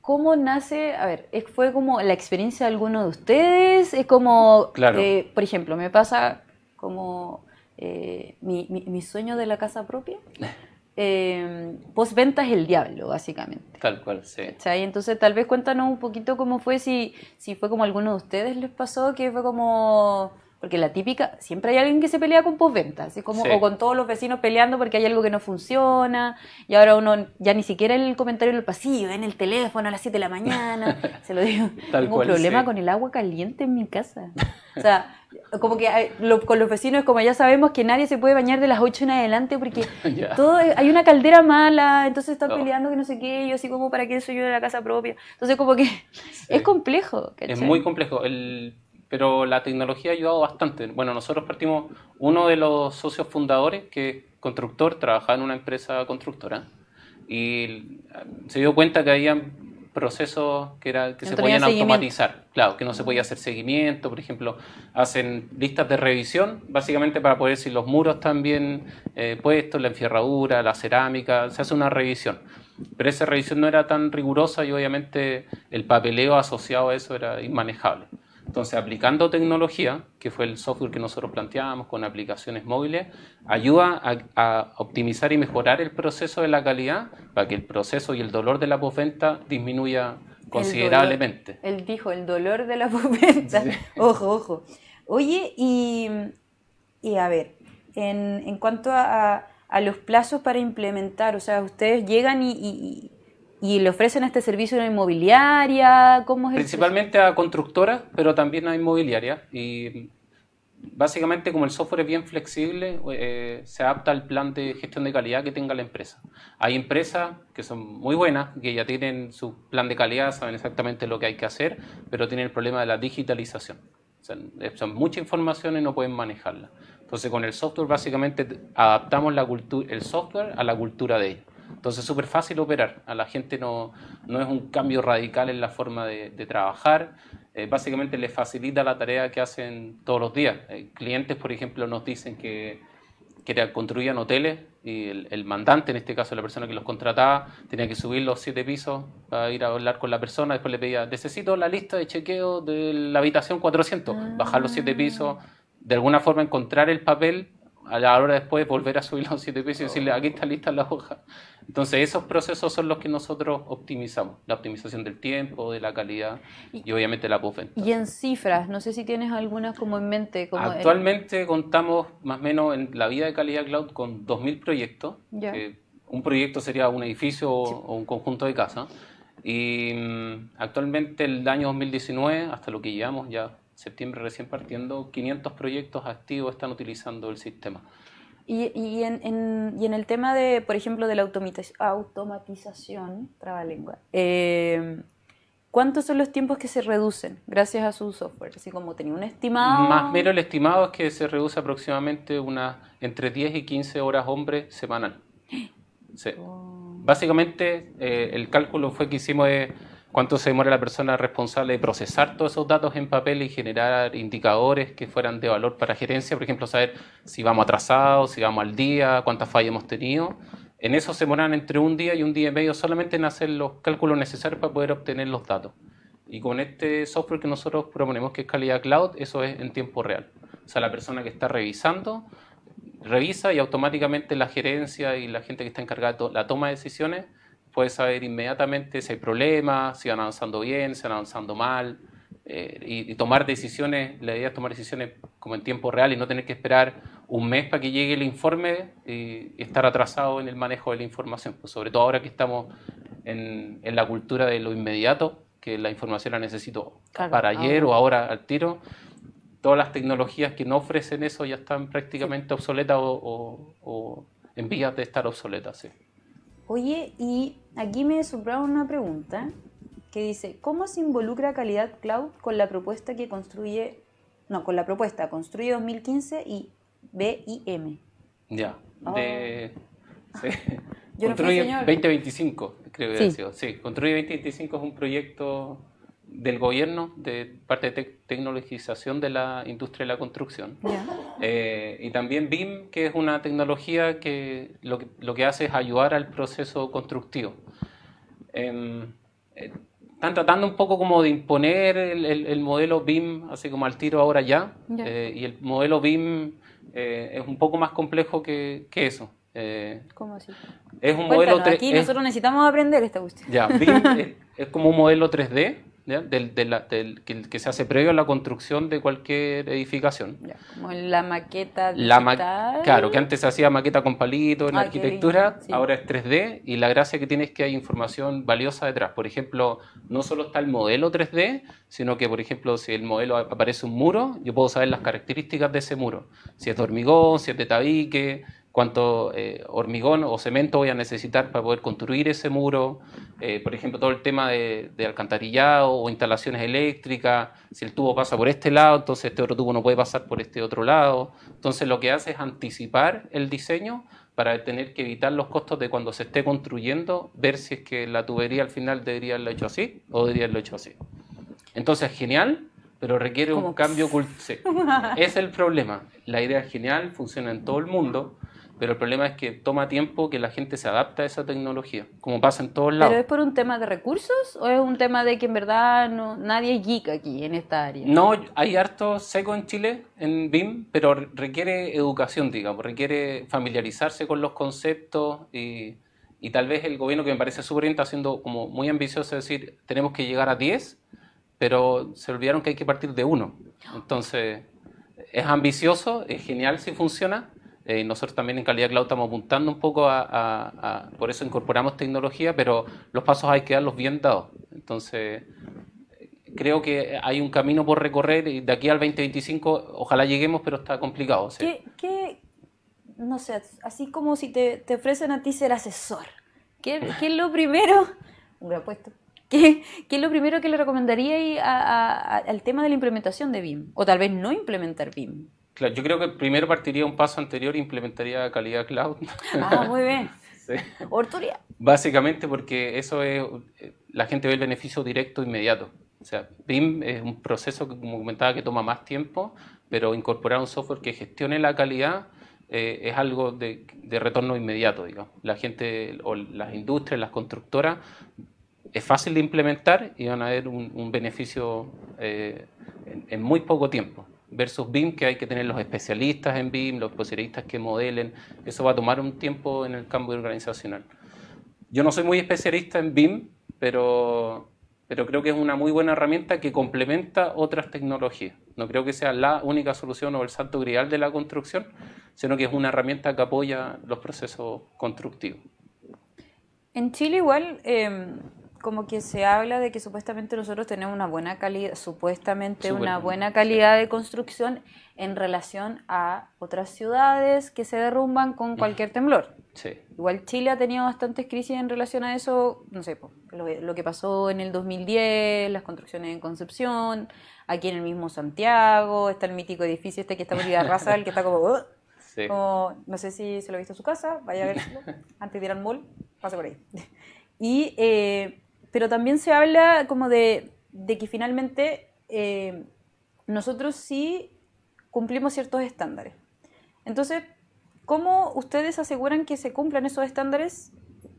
[SPEAKER 1] ¿cómo nace? A ver, ¿es- ¿fue como la experiencia de alguno de ustedes? Es como,
[SPEAKER 2] Claro.
[SPEAKER 1] eh, por ejemplo, me pasa como eh, mi, mi- mi sueño de la casa propia. *laughs* Eh, postventa es el diablo, básicamente.
[SPEAKER 2] Tal cual, sí.
[SPEAKER 1] ¿Cachai? Entonces, tal vez cuéntanos un poquito cómo fue, si, si fue como a alguno de ustedes les pasó, que fue como... Porque la típica, siempre hay alguien que se pelea con postventa, así como,
[SPEAKER 2] Sí.
[SPEAKER 1] o con todos los vecinos peleando porque hay algo que no funciona, y ahora uno ya ni siquiera el comentario en el pasillo, en el teléfono a las 7 de la mañana, *laughs* se lo digo,
[SPEAKER 2] Tal
[SPEAKER 1] tengo
[SPEAKER 2] cual,
[SPEAKER 1] un problema
[SPEAKER 2] sí.
[SPEAKER 1] con el agua caliente en mi casa. O sea, como que lo- con los vecinos, como ya sabemos que nadie se puede bañar de las 8 en adelante porque *laughs* todo es- hay una caldera mala, entonces están
[SPEAKER 2] Oh.
[SPEAKER 1] peleando que no sé qué, yo así como, ¿para qué soy yo de la casa propia? Entonces como que *laughs* es complejo,
[SPEAKER 2] Es
[SPEAKER 1] ¿cachai?
[SPEAKER 2] muy complejo, el- pero la tecnología ha ayudado bastante. Bueno, nosotros partimos, uno de los socios fundadores, que es constructor, trabajaba en una empresa constructora y se dio cuenta que había procesos que, era, que
[SPEAKER 1] No
[SPEAKER 2] se podían automatizar. Claro, que no se podía hacer seguimiento, por ejemplo, hacen listas de revisión, básicamente para poder si los muros están bien eh, puestos, la enfierradura, la cerámica, se hace una revisión. Pero esa revisión no era tan rigurosa y obviamente el papeleo asociado a eso era inmanejable. Entonces, aplicando tecnología, que fue el software que nosotros planteábamos con aplicaciones móviles, ayuda a, a optimizar y mejorar el proceso de la calidad para que el proceso y el dolor de la postventa disminuya considerablemente.
[SPEAKER 1] dolor- Él dijo, el dolor de la postventa. *laughs* Ojo, ojo. Oye, y, y a ver, en, en cuanto a, a- a los plazos para implementar, o sea, ustedes llegan y, y- y le ofrecen este servicio a una inmobiliaria, ¿cómo es
[SPEAKER 2] Principalmente a constructoras, pero también a inmobiliarias. Y básicamente, como el software es bien flexible, eh, se adapta al plan de gestión de calidad que tenga la empresa. Hay empresas que son muy buenas, que ya tienen su plan de calidad, saben exactamente lo que hay que hacer, pero tienen el problema de la digitalización. O sea, eh, son mucha información y no pueden manejarla. Entonces, con el software, básicamente adaptamos la el software a la cultura de ellos. Entonces es súper fácil operar. A la gente no, no es un cambio radical en la forma de, trabajar. Eh, básicamente les facilita la tarea que hacen todos los días. Eh, clientes, por ejemplo, nos dicen que, que construían hoteles y el, mandante, en este caso la persona que los contrataba, tenía que subir los siete pisos para ir a hablar con la persona. Después le pedía, necesito la lista de chequeo de la habitación 400. Bajar los siete pisos, de alguna forma encontrar el papel a la hora después volver a subir los siete pisos y decirle aquí está lista la hoja. Entonces esos procesos son los que nosotros optimizamos, la optimización del tiempo, de la calidad y, obviamente la postventa.
[SPEAKER 1] Y en cifras, no sé si tienes algunas como en mente. Como el-
[SPEAKER 2] Actualmente contamos más o menos en la vida de calidad cloud con 2.000 proyectos.
[SPEAKER 1] Ya.
[SPEAKER 2] que un proyecto sería un edificio o, o un conjunto de casas. Y mm, actualmente el año 2019, hasta lo que llevamos ya septiembre recién partiendo, 500 proyectos activos están utilizando el sistema.
[SPEAKER 1] Y, y en, en- y en el tema de, por ejemplo, de la automatiz- automatización, trabalengua, eh, ¿cuántos son los tiempos que se reducen gracias a su software? Así como tenía un estimado.
[SPEAKER 2] Más o menos el estimado es que se reduce aproximadamente unas entre 10 y 15 horas hombre semanal. *gasps* Sí.
[SPEAKER 1] Oh.
[SPEAKER 2] Básicamente, eh, el cálculo fue que hicimos de cuánto se demora la persona responsable de procesar todos esos datos en papel y generar indicadores que fueran de valor para gerencia, por ejemplo, saber si vamos atrasados, si vamos al día, cuántas fallas hemos tenido. En eso se demoran entre un día y un día y medio solamente en hacer los cálculos necesarios para poder obtener los datos. Y con este software que nosotros proponemos, que es calidad cloud, eso es en tiempo real. O sea, la persona que está revisando, revisa y automáticamente la gerencia y la gente que está encargada de la toma de decisiones puede saber inmediatamente si hay problemas, si van avanzando bien, si van avanzando mal, eh, y, tomar decisiones, la idea es tomar decisiones como en tiempo real y no tener que esperar un mes para que llegue el informe y, estar atrasado en el manejo de la información, pues sobre todo ahora que estamos en, la cultura de lo inmediato, que la información la necesito para ayer o ahora al tiro, todas las tecnologías que no ofrecen eso ya están prácticamente obsoletas o, o, en vías de estar obsoletas. Sí.
[SPEAKER 1] Oye, y aquí me sobraba una pregunta que dice, ¿cómo se involucra Calidad Cloud con la propuesta que construye, no, con la propuesta Construye 2015 y BIM?
[SPEAKER 2] Ya, oh. de... *laughs* Sí. Construye 2025, creo que sí. Sí, Construye 2025 es un proyecto del gobierno, de parte de tecnologización de la industria de la construcción. Eh, y también BIM, que es una tecnología que lo, que lo que hace es ayudar al proceso constructivo. Em, eh, están tratando un poco como de imponer el, el, modelo BIM, así como al tiro ahora ya, eh, y el modelo BIM es un poco más complejo que, que eso.
[SPEAKER 1] ¿Cómo así?
[SPEAKER 2] Es un modelo
[SPEAKER 1] Aquí nosotros necesitamos aprender esta cuestión.
[SPEAKER 2] Ya, BIM es, es como un modelo 3D del, del, que, se hace previo a la construcción de cualquier edificación.
[SPEAKER 1] como la maqueta
[SPEAKER 2] digital. claro, que antes se hacía maqueta con palitos en la ah, arquitectura, ahora es 3D y la gracia que tiene es que hay información valiosa detrás. Por ejemplo, no solo está el modelo 3D, sino que, por ejemplo, si el modelo aparece un muro, yo puedo saber las características de ese muro. Si es de hormigón, si es de tabique, cuánto eh, hormigón o cemento voy a necesitar para poder construir ese muro, eh, por ejemplo, todo el tema de, alcantarillado o instalaciones eléctricas, si el tubo pasa por este lado, entonces este otro tubo no puede pasar por este otro lado. Entonces lo que hace es anticipar el diseño para tener que evitar los costos de cuando se esté construyendo, ver si es que la tubería al final debería haberlo hecho así o debería haberlo hecho así. Entonces, genial, pero requiere un cambio cultural. *laughs* es el problema. La idea es genial, funciona en todo el mundo, pero el problema es que toma tiempo que la gente se adapte a esa tecnología, como pasa en todos lados.
[SPEAKER 1] ¿Pero es por un tema de recursos o es un tema de que en verdad no, nadie es geek aquí en esta área?
[SPEAKER 2] No, hay harto seco en Chile, en BIM, pero requiere educación, digamos, requiere familiarizarse con los conceptos y, y tal vez el gobierno que me parece súper está siendo como muy ambicioso, es decir, tenemos que llegar a 10, pero se olvidaron que hay que partir de uno. Entonces, es ambicioso, es genial si funciona, eh, nosotros también en Calidad Cloud estamos apuntando un poco a, por eso incorporamos tecnología, pero los pasos hay que darlos bien dados. Entonces, creo que hay un camino por recorrer y de aquí al 2025 ojalá lleguemos, pero está complicado.
[SPEAKER 1] ¿Qué, no sé, así como si te, ofrecen a ti ser asesor, ¿qué, qué es lo primero? Un gran puesto. ¿Qué, ¿Qué, es lo primero que le recomendaría al tema de la implementación de BIM? O tal vez no implementar BIM.
[SPEAKER 2] Claro, yo creo que primero partiría un paso anterior e implementaría calidad cloud.
[SPEAKER 1] Ah, muy bien. *laughs*
[SPEAKER 2] sí. Básicamente porque eso es, la gente ve el beneficio directo inmediato. O sea, BIM es un proceso que, como comentaba, que toma más tiempo, pero incorporar un software que gestione la calidad eh, es algo de, de, retorno inmediato, digamos. La gente, o las industrias, las constructoras, es fácil de implementar y van a ver un, beneficio eh, en muy poco tiempo versus BIM, que hay que tener los especialistas en BIM, los especialistas que modelen. Eso va a tomar un tiempo en el cambio organizacional. Yo no soy muy especialista en BIM, pero, pero creo que es una muy buena herramienta que complementa otras tecnologías. No creo que sea la única solución o el santo grial de la construcción, sino que es una herramienta que apoya los procesos constructivos.
[SPEAKER 1] En Chile igual... Em, como que se habla de que supuestamente nosotros tenemos una buena calidad, supuestamente una buena calidad de construcción en relación a otras ciudades que se derrumban con cualquier temblor.
[SPEAKER 2] Sí.
[SPEAKER 1] Igual Chile ha tenido bastantes crisis en relación a eso, no sé, lo, que pasó en el 2010, las construcciones en Concepción, aquí en el mismo Santiago, está el mítico edificio este que está en Raza, el que está como... *laughs*
[SPEAKER 2] Sí.
[SPEAKER 1] Como, no sé si se lo ha visto en su casa, vaya a verlo. *laughs* Antes de ir al mall, pase por ahí. Y, eh, pero también se habla como de, de que finalmente eh, nosotros sí cumplimos ciertos estándares. Entonces, ¿cómo ustedes aseguran que se cumplan esos estándares?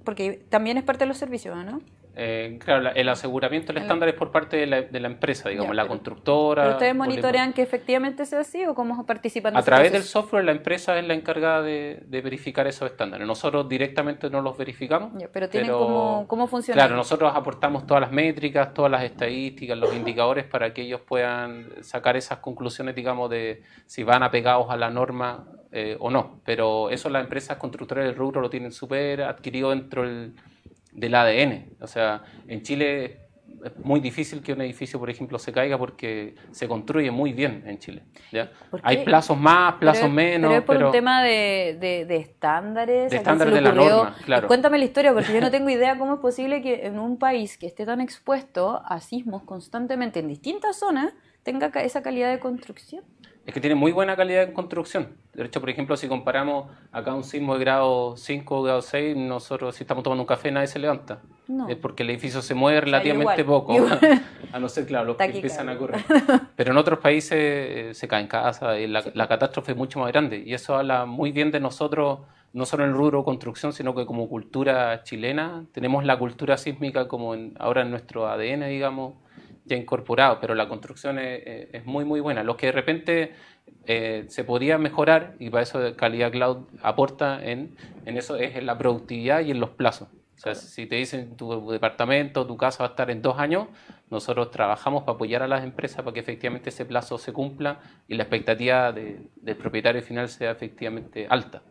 [SPEAKER 1] Porque también es parte de los servicios, ¿no?
[SPEAKER 2] Eh, claro, la- el aseguramiento del
[SPEAKER 1] El-
[SPEAKER 2] estándar es por parte de la, de la empresa, digamos,
[SPEAKER 1] Ya,
[SPEAKER 2] la
[SPEAKER 1] pero-
[SPEAKER 2] constructora.
[SPEAKER 1] ¿Pero ustedes
[SPEAKER 2] la-
[SPEAKER 1] monitorean que efectivamente sea así o cómo participan
[SPEAKER 2] A través del software, la empresa es la encargada de, de verificar esos estándares. Nosotros directamente no los verificamos.
[SPEAKER 1] Ya, pero tienen cómo, cómo funciona.
[SPEAKER 2] Claro, nosotros aportamos todas las métricas, todas las estadísticas, los indicadores para que ellos puedan sacar esas conclusiones, digamos, de si van apegados a la norma eh, o no. Pero eso las empresas constructoras del rubro lo tienen súper adquirido dentro del, del ADN. O sea, en Chile es muy difícil que un edificio, por ejemplo, se caiga porque se construye muy bien en Chile. Hay plazos más, plazos menos,
[SPEAKER 1] Pero es por
[SPEAKER 2] pero...
[SPEAKER 1] un tema de, de, de estándares.
[SPEAKER 2] De
[SPEAKER 1] ¿a quién se
[SPEAKER 2] estándares de la norma, claro.
[SPEAKER 1] Cuéntame la historia, porque yo no *laughs* tengo idea cómo es posible que en un país que esté tan expuesto a sismos constantemente en distintas zonas tenga esa calidad de construcción.
[SPEAKER 2] Es que tiene muy buena calidad de construcción. De hecho, por ejemplo, si comparamos acá un sismo de grado 5 o grado 6, nosotros si estamos tomando un café nadie se levanta.
[SPEAKER 1] No.
[SPEAKER 2] Es porque el edificio se mueve relativamente
[SPEAKER 1] igual,
[SPEAKER 2] poco.
[SPEAKER 1] igual. *laughs*
[SPEAKER 2] A no ser, claro, los que empiezan a correr. Pero en otros países eh, se caen casas y la, la catástrofe es mucho más grande. Y eso habla muy bien de nosotros, no solo en el rubro construcción, sino que como cultura chilena, tenemos la cultura sísmica como en- ahora en nuestro ADN, digamos, ya incorporado, pero la construcción es, es- muy, muy buena. Lo que de repente eh, se podría mejorar, y para eso Calidad Cloud aporta en, en eso, es en la productividad y en los plazos. O sea, si te dicen tu departamento, tu casa va a estar en dos años, nosotros trabajamos para apoyar a las empresas para que efectivamente ese plazo se cumpla y la expectativa de- del propietario final sea efectivamente alta.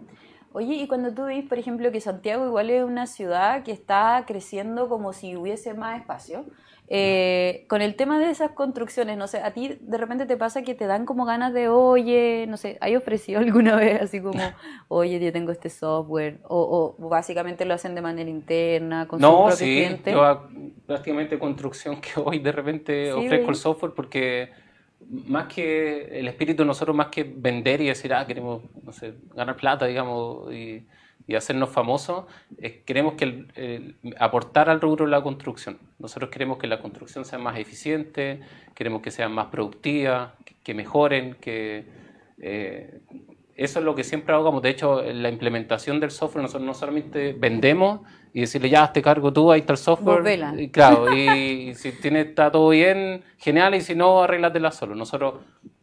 [SPEAKER 1] Oye, y cuando tú ves, por ejemplo, que Santiago igual es una ciudad que está creciendo como si hubiese más espacio, eh, con el tema de esas construcciones, no sé, a ti de repente te pasa que te dan como ganas de, oye, no sé, ¿hay ofrecido *laughs* alguna vez así como, *laughs* oye, yo tengo este software? O, o básicamente lo hacen de manera interna, con
[SPEAKER 2] No, sí,
[SPEAKER 1] cliente.
[SPEAKER 2] yo a- prácticamente construcción que hoy de repente
[SPEAKER 1] Sí,
[SPEAKER 2] ofrezco el software porque más que el espíritu de nosotros, más que vender y decir, ah, queremos, no sé, ganar plata, digamos, y, y hacernos famosos, eh, queremos que el- el- aportar al rubro la construcción. Nosotros queremos que la construcción sea más eficiente, queremos que sea más productiva, que, que mejoren, que... eh, eso es lo que siempre hagamos. De hecho, en la implementación del software, nosotros no solamente vendemos y decirle, ya, te cargo tú, ahí está el software.
[SPEAKER 1] Vela.
[SPEAKER 2] Y claro, y, y *laughs* si tiene, está todo bien, genial, y si no, arréglatela solo. Nosotros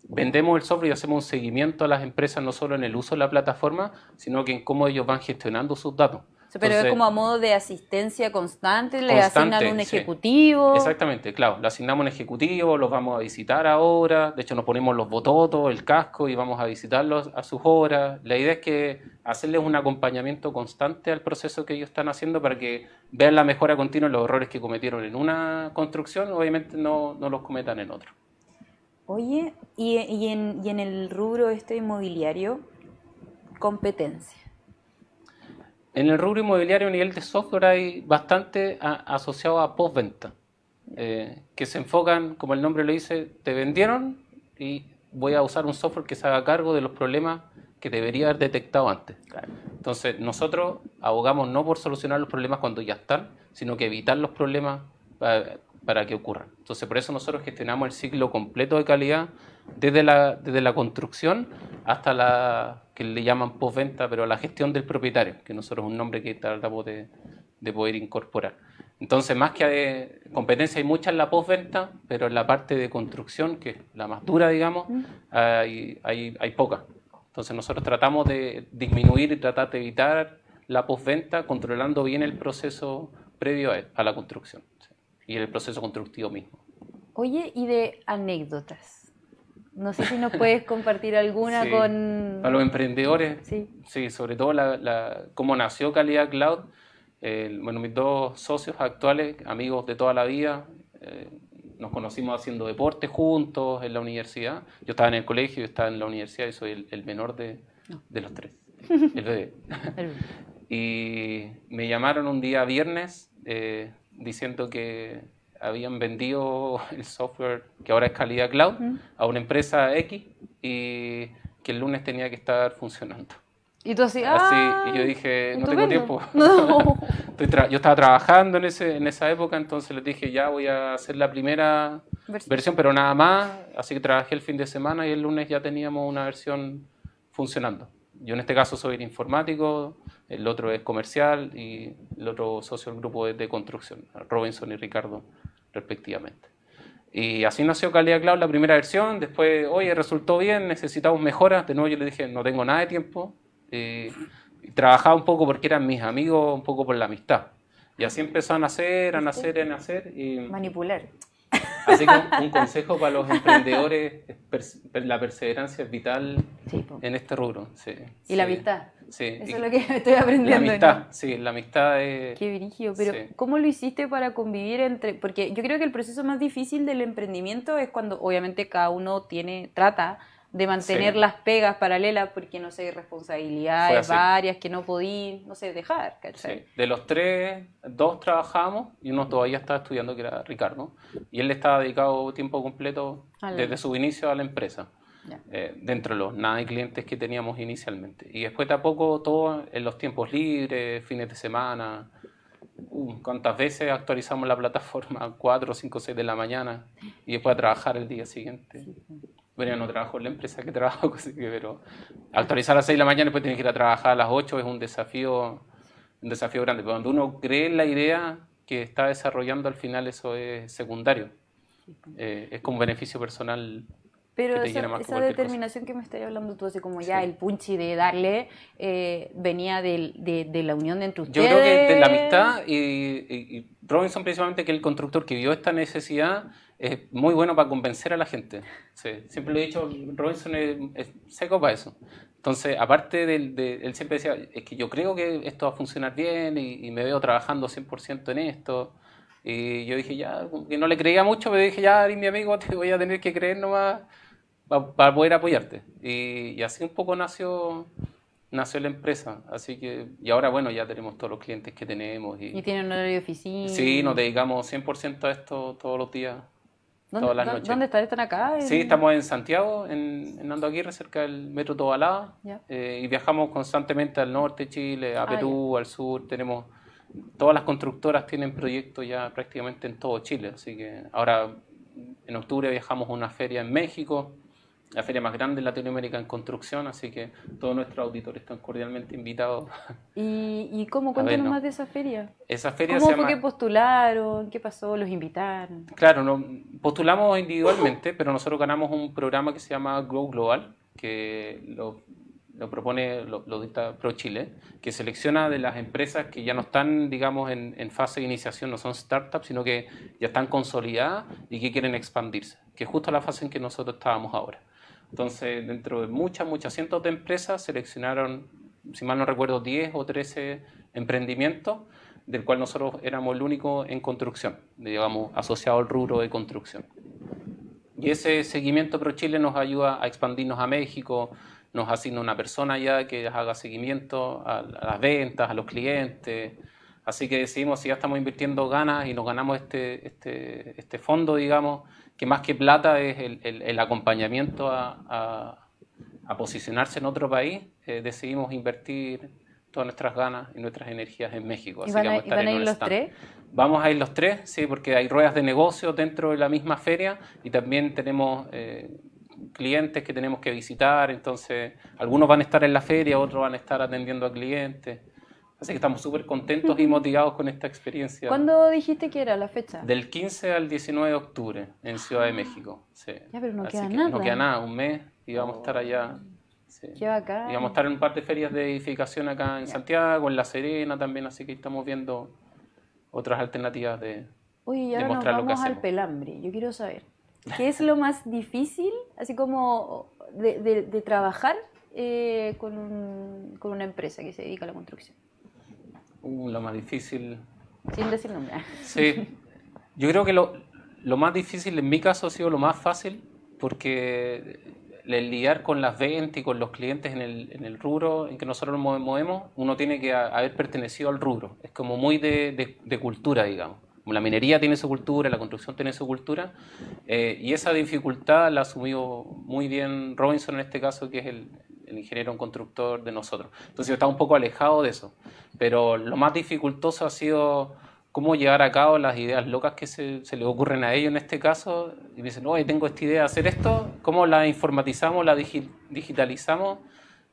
[SPEAKER 2] vendemos el software y hacemos un seguimiento a las empresas, no solo en el uso de la plataforma, sino que en cómo ellos van gestionando sus datos.
[SPEAKER 1] Pero es como a modo de asistencia constante, le
[SPEAKER 2] Constante,
[SPEAKER 1] asignan un
[SPEAKER 2] sí.
[SPEAKER 1] ejecutivo.
[SPEAKER 2] Exactamente, claro. Le asignamos un ejecutivo, los vamos a visitar ahora. De hecho, nos ponemos los bototos, el casco y vamos a visitarlos a sus horas. La idea es que hacerles un acompañamiento constante al proceso que ellos están haciendo para que vean la mejora continua. Los errores que cometieron en una construcción, obviamente no, no los cometan en otra.
[SPEAKER 1] Oye, y, y en, y en el rubro este inmobiliario, competencia.
[SPEAKER 2] En el rubro inmobiliario a nivel de software hay bastante a- asociado a postventa, eh, que se enfocan, como el nombre lo dice, te vendieron y voy a usar un software que se haga cargo de los problemas que debería haber detectado antes. Entonces, nosotros abogamos no por solucionar los problemas cuando ya están, sino que evitar los problemas para, para que ocurran. Entonces, por eso nosotros gestionamos el ciclo completo de calidad desde la, desde la construcción hasta la que le llaman postventa, pero la gestión del propietario, que nosotros es un nombre que tratamos de, de poder incorporar. Entonces, más que de competencia hay mucha en la postventa, pero en la parte de construcción, que es la más dura, digamos, hay, hay, hay poca. Entonces, nosotros tratamos de disminuir y tratar de evitar la postventa, controlando bien el proceso previo a, la construcción y el proceso constructivo mismo.
[SPEAKER 1] Oye, y de anécdotas. No sé si nos puedes *laughs* compartir alguna
[SPEAKER 2] Sí.
[SPEAKER 1] con...
[SPEAKER 2] Para los emprendedores,
[SPEAKER 1] Sí.
[SPEAKER 2] Sí, sobre todo la, la- cómo nació Calidad Cloud. Eh, bueno, mis dos socios actuales, amigos de toda la vida, eh, nos conocimos haciendo deporte juntos en la universidad. Yo estaba en el colegio, yo estaba en la universidad y soy el, el menor de, de los tres, *laughs* el bebé. *laughs* Y me llamaron un día viernes eh, diciendo que habían vendido *laughs* el software que ahora es Calidad Cloud a una empresa X y que el lunes tenía que estar funcionando.
[SPEAKER 1] Y tú así,
[SPEAKER 2] Así,
[SPEAKER 1] ah,
[SPEAKER 2] y yo dije, no tengo tiempo. *laughs*
[SPEAKER 1] No. *laughs*
[SPEAKER 2] Yo estaba trabajando en, ese, en esa época, entonces les dije, ya voy a hacer la primera
[SPEAKER 1] Versión.
[SPEAKER 2] versión, pero nada más. Así que trabajé el fin de semana y el lunes ya teníamos una versión funcionando. Yo en este caso soy el informático, el otro es comercial y el otro socio del grupo es de construcción, Robinson y Ricardo respectivamente. Y así nació Calidad Cloud, la primera versión. Después, oye, resultó bien, necesitamos mejoras. De nuevo yo le dije, no tengo nada de tiempo. Eh, y trabajaba un poco porque eran mis amigos, un poco por la amistad. Y así empezó a nacer, a nacer, a nacer. Y
[SPEAKER 3] Manipular.
[SPEAKER 2] así que un consejo para los emprendedores, la perseverancia es vital
[SPEAKER 1] Sí,
[SPEAKER 2] en este rubro. sí,
[SPEAKER 1] Y la
[SPEAKER 2] sí,
[SPEAKER 1] amistad.
[SPEAKER 2] Sí.
[SPEAKER 1] Eso es lo que *laughs* estoy
[SPEAKER 2] la
[SPEAKER 1] aprendiendo.
[SPEAKER 2] amistad,
[SPEAKER 1] ¿no?
[SPEAKER 2] sí, la amistad es...
[SPEAKER 1] Qué brígido, pero
[SPEAKER 2] Sí.
[SPEAKER 1] ¿cómo lo hiciste para convivir entre...? Porque yo creo que el proceso más difícil del emprendimiento es cuando obviamente cada uno tiene, trata de mantener
[SPEAKER 2] Sí.
[SPEAKER 1] las pegas paralelas porque, no sé, responsabilidades varias que no podí, no sé, dejar, ¿cachai?
[SPEAKER 2] Sí. De los tres, dos trabajamos y uno todavía estaba estudiando, que era Ricardo. Y él estaba dedicado tiempo completo
[SPEAKER 1] la-
[SPEAKER 2] desde su inicio a la empresa, Eh, dentro de los nada de clientes que teníamos inicialmente. Y después de a poco, todo en los tiempos libres, fines de semana. Uh, ¿Cuántas veces actualizamos la plataforma? *laughs* Cuatro, cinco, seis de la mañana y después a trabajar el día siguiente. Bueno, yo no trabajo en la empresa que *laughs* trabajo, pero actualizar a las 6 de la mañana y después tienes que ir a trabajar a las 8 es un desafío, un desafío grande. Pero cuando uno cree en la idea que está desarrollando, al final eso es secundario. Eh, es como beneficio personal.
[SPEAKER 1] Pero esa, esa
[SPEAKER 2] cualquier cosa.
[SPEAKER 1] determinación que me estás hablando tú, así como ya
[SPEAKER 2] Sí.
[SPEAKER 1] el punchi de darle, eh, venía del- de, de la unión de entre
[SPEAKER 2] Yo
[SPEAKER 1] ustedes.
[SPEAKER 2] creo que de la amistad y, y- Robinson precisamente, que es el constructor que vio esta necesidad, es muy bueno para convencer a la gente. Sí, siempre lo he dicho, Robinson es, es seco para eso. Entonces, aparte del, de, él siempre decía, es que yo creo que esto va a funcionar bien y, y me veo trabajando 100% en esto. Y yo dije, ya, que no le creía mucho, pero dije, ya, mi amigo, *laughs* te voy a tener que creer nomás para poder apoyarte. Y, y así un poco nació nació la empresa. Así que, y ahora, bueno, ya tenemos todos los clientes que tenemos. Y,
[SPEAKER 1] Y tienen un horario de oficina.
[SPEAKER 2] sí, nos dedicamos 100% a esto todos los días.
[SPEAKER 1] ¿Dónde,
[SPEAKER 2] todas las
[SPEAKER 1] dó-
[SPEAKER 2] noches.
[SPEAKER 1] ¿Dónde están? ¿Están acá? En-
[SPEAKER 2] Sí, estamos en Santiago, en, en Ando Aguirre, cerca del Metro Tobalaba.
[SPEAKER 1] Ya.
[SPEAKER 2] Eh, y viajamos constantemente al norte de Chile, a
[SPEAKER 1] Ah,
[SPEAKER 2] Perú, al sur. Tenemos todas las constructoras tienen proyectos ya prácticamente en todo Chile. Así que ahora en octubre viajamos a una feria en México, la feria más grande en Latinoamérica en construcción. Así que todos nuestros auditores están cordialmente invitados. *laughs*
[SPEAKER 1] ¿Y, y cómo? Cuéntanos
[SPEAKER 2] no.
[SPEAKER 1] más de esa feria.
[SPEAKER 2] Esa feria
[SPEAKER 1] ¿Cómo
[SPEAKER 2] se
[SPEAKER 1] fue
[SPEAKER 2] llama...
[SPEAKER 1] que postularon? ¿Qué pasó? ¿Los invitaron?
[SPEAKER 2] Claro, no, postulamos individualmente, pero nosotros ganamos un programa que se llama Grow Global, que lo, lo propone, lo, lo dicta Pro Chile, que selecciona de las empresas que ya no están, digamos, en, en fase de iniciación, no son startups, sino que ya están consolidadas y que quieren expandirse, que es justo la fase en que nosotros estábamos ahora. Entonces, dentro de muchas, muchas cientos de empresas, seleccionaron, si mal no recuerdo, 10 o 13 emprendimientos, del cual nosotros éramos el único en construcción, digamos, asociado al rubro de construcción. Y ese seguimiento Pro Chile nos ayuda a expandirnos a México, nos asigna una persona ya que haga seguimiento a, a las ventas, a los clientes. Así que decidimos, si ya estamos invirtiendo ganas y nos ganamos este, este, este fondo, digamos, que más que plata es el, el- el acompañamiento a, a- a posicionarse en otro país, eh, decidimos invertir todas nuestras ganas y nuestras energías en México.
[SPEAKER 1] ¿Y
[SPEAKER 2] Así
[SPEAKER 1] van
[SPEAKER 2] que
[SPEAKER 1] a,
[SPEAKER 2] vamos
[SPEAKER 1] y
[SPEAKER 2] estar
[SPEAKER 1] van a
[SPEAKER 2] en
[SPEAKER 1] ir los
[SPEAKER 2] stand.
[SPEAKER 1] tres?
[SPEAKER 2] Vamos a ir los tres, sí, porque hay ruedas de negocio dentro de la misma feria y también tenemos eh, clientes que tenemos que visitar, entonces algunos van a estar en la feria, otros van a estar atendiendo a clientes. Así que estamos súper contentos y motivados con esta experiencia.
[SPEAKER 1] ¿Cuándo dijiste que era la fecha?
[SPEAKER 2] Del 15 al 19 de octubre en Ciudad de México. Sí.
[SPEAKER 1] Ya, pero no
[SPEAKER 2] Así
[SPEAKER 1] queda
[SPEAKER 2] que
[SPEAKER 1] nada.
[SPEAKER 2] No queda nada, un mes y vamos a estar allá. Sí.
[SPEAKER 1] Qué bacán.
[SPEAKER 2] Y vamos a estar en un par de ferias de edificación acá en Santiago, en La Serena también, así que estamos viendo otras alternativas de...
[SPEAKER 1] Oye, y ahora nos
[SPEAKER 2] demostrar lo que
[SPEAKER 1] vamos al pelambre. Yo quiero saber, *laughs* ¿qué es lo más difícil, así como de, de- de trabajar eh, con, un- con una empresa que se dedica a la construcción?
[SPEAKER 2] Uh, lo más difícil...
[SPEAKER 1] Sin decir nombre.
[SPEAKER 2] Sí, *laughs* yo creo que lo, lo más difícil en mi caso ha sido lo más fácil porque el lidiar con las ventas y con los clientes en el, en el rubro en que nosotros nos move- movemos, uno tiene que haber pertenecido al rubro. Es como muy de, de- de cultura, digamos. la minería tiene su cultura, la construcción tiene su cultura, eh, y esa dificultad la asumió muy bien Robinson en este caso, que es el, ingeniero constructor de nosotros. Entonces está un poco alejado de eso, pero lo más dificultoso ha sido cómo llevar a cabo las ideas locas que se, le ocurren a ellos en este caso, y dicen, oye, tengo esta idea de hacer esto, cómo la informatizamos, la digitalizamos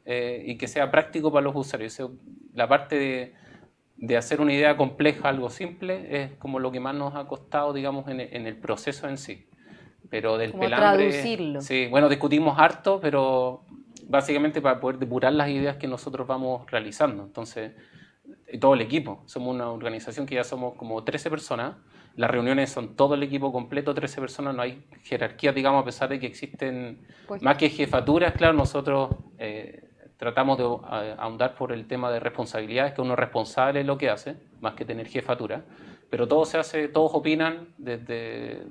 [SPEAKER 2] eh, y que sea práctico para los usuarios. La parte de de hacer una idea compleja algo simple es como lo que más nos ha costado, digamos, en, el proceso en sí. Pero del
[SPEAKER 1] como Traducirlo.
[SPEAKER 2] Sí, bueno, discutimos harto, pero básicamente para poder depurar las ideas que nosotros vamos realizando. Entonces, todo el equipo. Somos una organización que ya somos como 13 personas. Las reuniones son todo el equipo completo, 13 personas. No hay jerarquía, digamos, a pesar de que existen pues más que jefaturas. Claro, nosotros eh, tratamos de ahondar por el tema de responsabilidades, que uno es responsable de lo que hace, más que tener jefatura, pero todo se hace, todos opinan, desde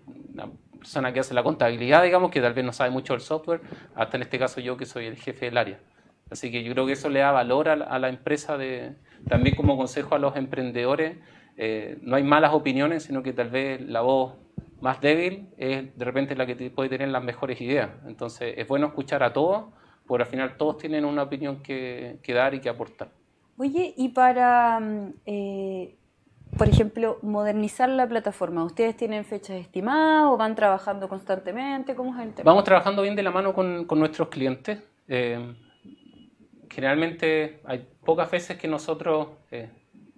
[SPEAKER 2] persona que hace la contabilidad, digamos, que tal vez no sabe mucho del software, hasta en este caso yo que soy el jefe del área. Así que yo creo que eso le da valor a la, empresa, de, también como consejo a los emprendedores, eh, no hay malas opiniones, sino que tal vez la voz más débil es de repente la que puede tener las mejores ideas. Entonces es bueno escuchar a todos porque al final todos tienen una opinión que, dar y que aportar.
[SPEAKER 1] Oye, y para, mm, eh, por ejemplo, modernizar la plataforma, ¿ustedes tienen fechas estimadas o van trabajando constantemente? ¿Cómo es el tema?
[SPEAKER 2] Vamos trabajando bien de la mano con, nuestros clientes. Eh, generalmente hay pocas veces que nosotros eh,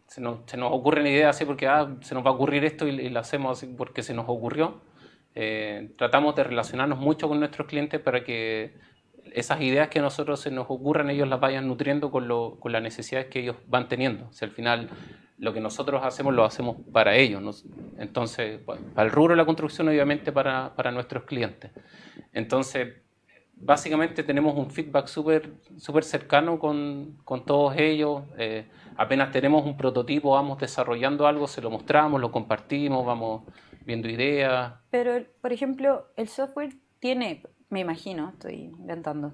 [SPEAKER 2] se, nos, se, nos, ocurren ideas así porque ah, se nos va a ocurrir esto y, lo hacemos así porque se nos ocurrió. tratamos de relacionarnos mucho con nuestros clientes para que esas ideas que nosotros se nos ocurran, ellos las vayan nutriendo con, lo, con las necesidades que ellos van teniendo. Si al final lo que nosotros hacemos lo hacemos para ellos. Entonces, para el rubro de la construcción, obviamente para, para nuestros clientes. Entonces, básicamente tenemos un feedback súper super cercano con, con, todos ellos. Eh, apenas tenemos un prototipo, vamos desarrollando algo, se lo mostramos, lo compartimos, vamos viendo ideas.
[SPEAKER 1] Pero, por ejemplo, el software tiene me imagino, estoy inventando,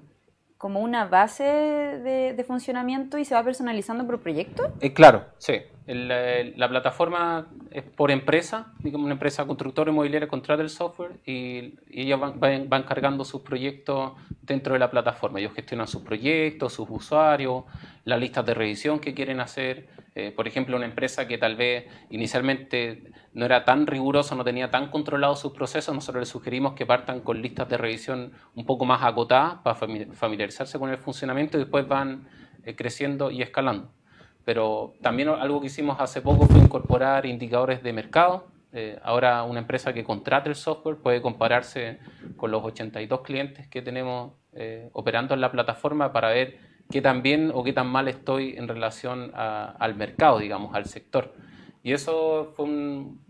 [SPEAKER 1] como una base de, funcionamiento y se va personalizando por proyecto?
[SPEAKER 2] Eh, claro, sí. La plataforma es por empresa, digamos una empresa constructora inmobiliaria contrata el software y, ellos van, van, cargando sus proyectos dentro de la plataforma. Ellos gestionan sus proyectos, sus usuarios, las listas de revisión que quieren hacer. Eh, por ejemplo, una empresa que tal vez inicialmente no era tan riguroso, no tenía tan controlado sus procesos, nosotros les sugerimos que partan con listas de revisión un poco más acotadas para familiarizarse con el funcionamiento y después van eh, creciendo y escalando. Pero también algo que hicimos hace poco fue incorporar indicadores de mercado. Eh, ahora una empresa que contrate el software puede compararse con los 82 clientes que tenemos eh, operando en la plataforma para ver qué tan bien o qué tan mal estoy en relación al mercado, digamos, al sector. Y eso fue un,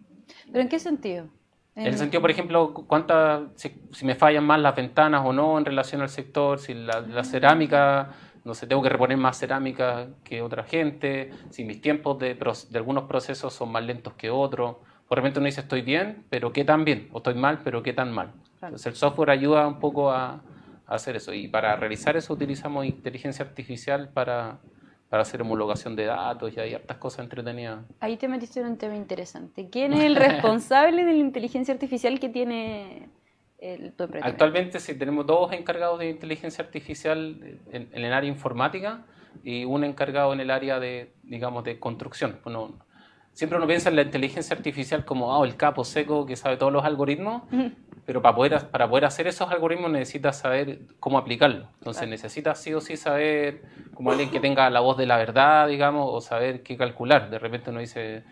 [SPEAKER 1] ¿Pero en qué sentido?
[SPEAKER 2] En el sentido, por ejemplo, cuántas, si, me fallan más las ventanas o no en relación al sector, si la, cerámica, no sé, tengo que reponer más cerámica que otra gente, si mis tiempos de, de algunos procesos son más lentos que otros. Por repente uno dice estoy bien, pero qué tan bien, o estoy mal, pero qué tan mal. Entonces el software ayuda un poco a hacer eso. Y para realizar eso utilizamos inteligencia artificial para para hacer homologación de datos y hay hartas cosas entretenidas.
[SPEAKER 1] Ahí te metiste en un tema interesante. ¿Quién es el responsable de la inteligencia artificial que tiene el, tu empresa?
[SPEAKER 2] Actualmente sí, tenemos dos encargados de inteligencia artificial en, el área informática y un encargado en el área de, digamos, de construcción. Bueno, siempre uno piensa en la inteligencia artificial como oh, el capo seco que sabe todos los algoritmos, pero para poder, para poder hacer esos algoritmos necesitas saber cómo aplicarlo. Entonces necesitas sí o sí saber, como alguien que tenga la voz de la verdad, digamos, o saber qué calcular. De repente uno dice,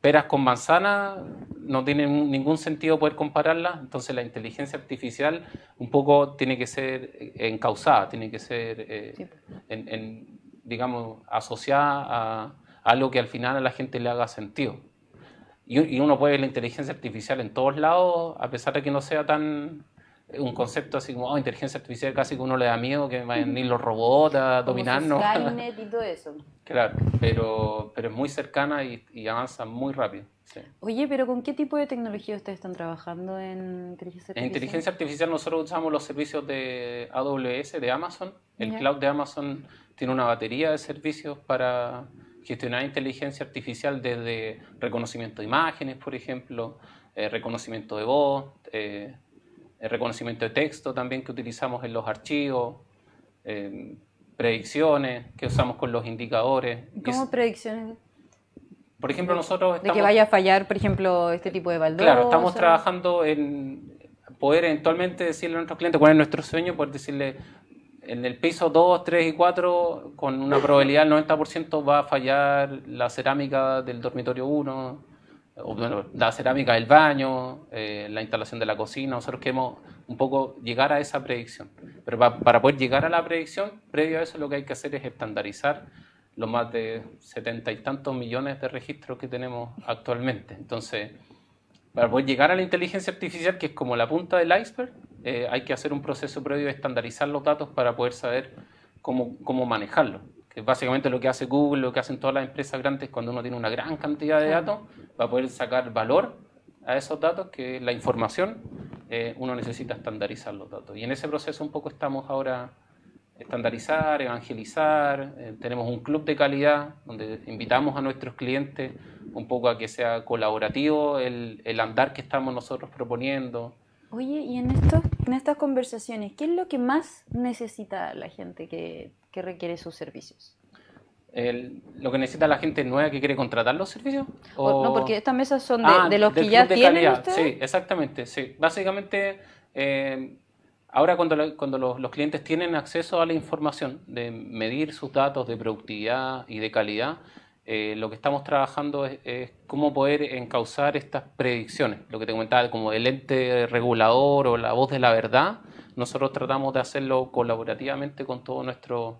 [SPEAKER 2] peras con manzana, no tiene ningún sentido poder compararlas, entonces la inteligencia artificial un poco tiene que ser encausada, tiene que ser, eh, en, digamos, asociada a algo que al final a la gente le haga sentido. Y, uno puede ver la inteligencia artificial en todos lados, a pesar de que no sea tan eh, un concepto así como oh, inteligencia artificial casi que uno le da miedo que vayan ni los robots a dominarnos.
[SPEAKER 1] Skynet y todo eso. *laughs*
[SPEAKER 2] Claro, pero, pero es muy cercana y, avanza muy rápido.
[SPEAKER 1] Oye, pero ¿con qué tipo de tecnología ustedes están trabajando en inteligencia artificial?
[SPEAKER 2] En inteligencia artificial nosotros usamos los servicios de AWS, de Amazon. El cloud de Amazon tiene una batería de servicios para gestionar inteligencia artificial desde reconocimiento de imágenes, por ejemplo, eh, reconocimiento de voz, eh, reconocimiento de texto también que utilizamos en los archivos, eh, predicciones que usamos con los indicadores.
[SPEAKER 3] ¿Cómo
[SPEAKER 2] Es-
[SPEAKER 3] predicciones?
[SPEAKER 2] por ejemplo, nosotros
[SPEAKER 3] De
[SPEAKER 2] estamos...
[SPEAKER 3] que vaya a fallar, por ejemplo, este tipo de baldosa.
[SPEAKER 2] Claro, estamos trabajando en poder eventualmente decirle a nuestros clientes cuál es nuestro sueño, poder decirle en el piso 2, 3 y 4, con una probabilidad del 90% va a fallar la cerámica del dormitorio 1, o la cerámica del baño, eh, la instalación de la cocina. Nosotros queremos un poco llegar a esa predicción. Pero pa- para poder llegar a la predicción, previo a eso lo que hay que hacer es estandarizar los más de setenta y tantos millones de registros que tenemos actualmente. Entonces, para poder llegar a la inteligencia artificial, que es como la punta del iceberg, eh, hay que hacer un proceso previo de estandarizar los datos para poder saber cómo, cómo manejarlos. Es básicamente lo que hace Google, lo que hacen todas las empresas grandes cuando uno tiene una gran cantidad de datos, para poder sacar valor a esos datos, que la información, eh, uno necesita estandarizar los datos. Y en ese proceso un poco estamos ahora estandarizar, evangelizar. eh, tenemos un club de calidad donde invitamos a nuestros clientes un poco a que sea colaborativo el, el andar que estamos nosotros proponiendo.
[SPEAKER 3] Oye, y en, estos, en estas conversaciones, ¿qué es lo que más necesita la gente que, que requiere sus servicios?
[SPEAKER 2] El- lo que necesita la gente nueva que quiere contratar los servicios.
[SPEAKER 3] O- no, porque estas mesas son de,
[SPEAKER 2] Ah,
[SPEAKER 3] de los que ya
[SPEAKER 2] de
[SPEAKER 3] tienen
[SPEAKER 2] calidad.
[SPEAKER 3] ustedes.
[SPEAKER 2] Sí, exactamente. Sí. Básicamente, eh, ahora cuando, la- cuando los, los clientes tienen acceso a la información de medir sus datos de productividad y de calidad, eh, lo que estamos trabajando es, es cómo poder encauzar estas predicciones. Lo que te comentaba, como el ente regulador o la voz de la verdad, nosotros tratamos de hacerlo colaborativamente con todos nuestros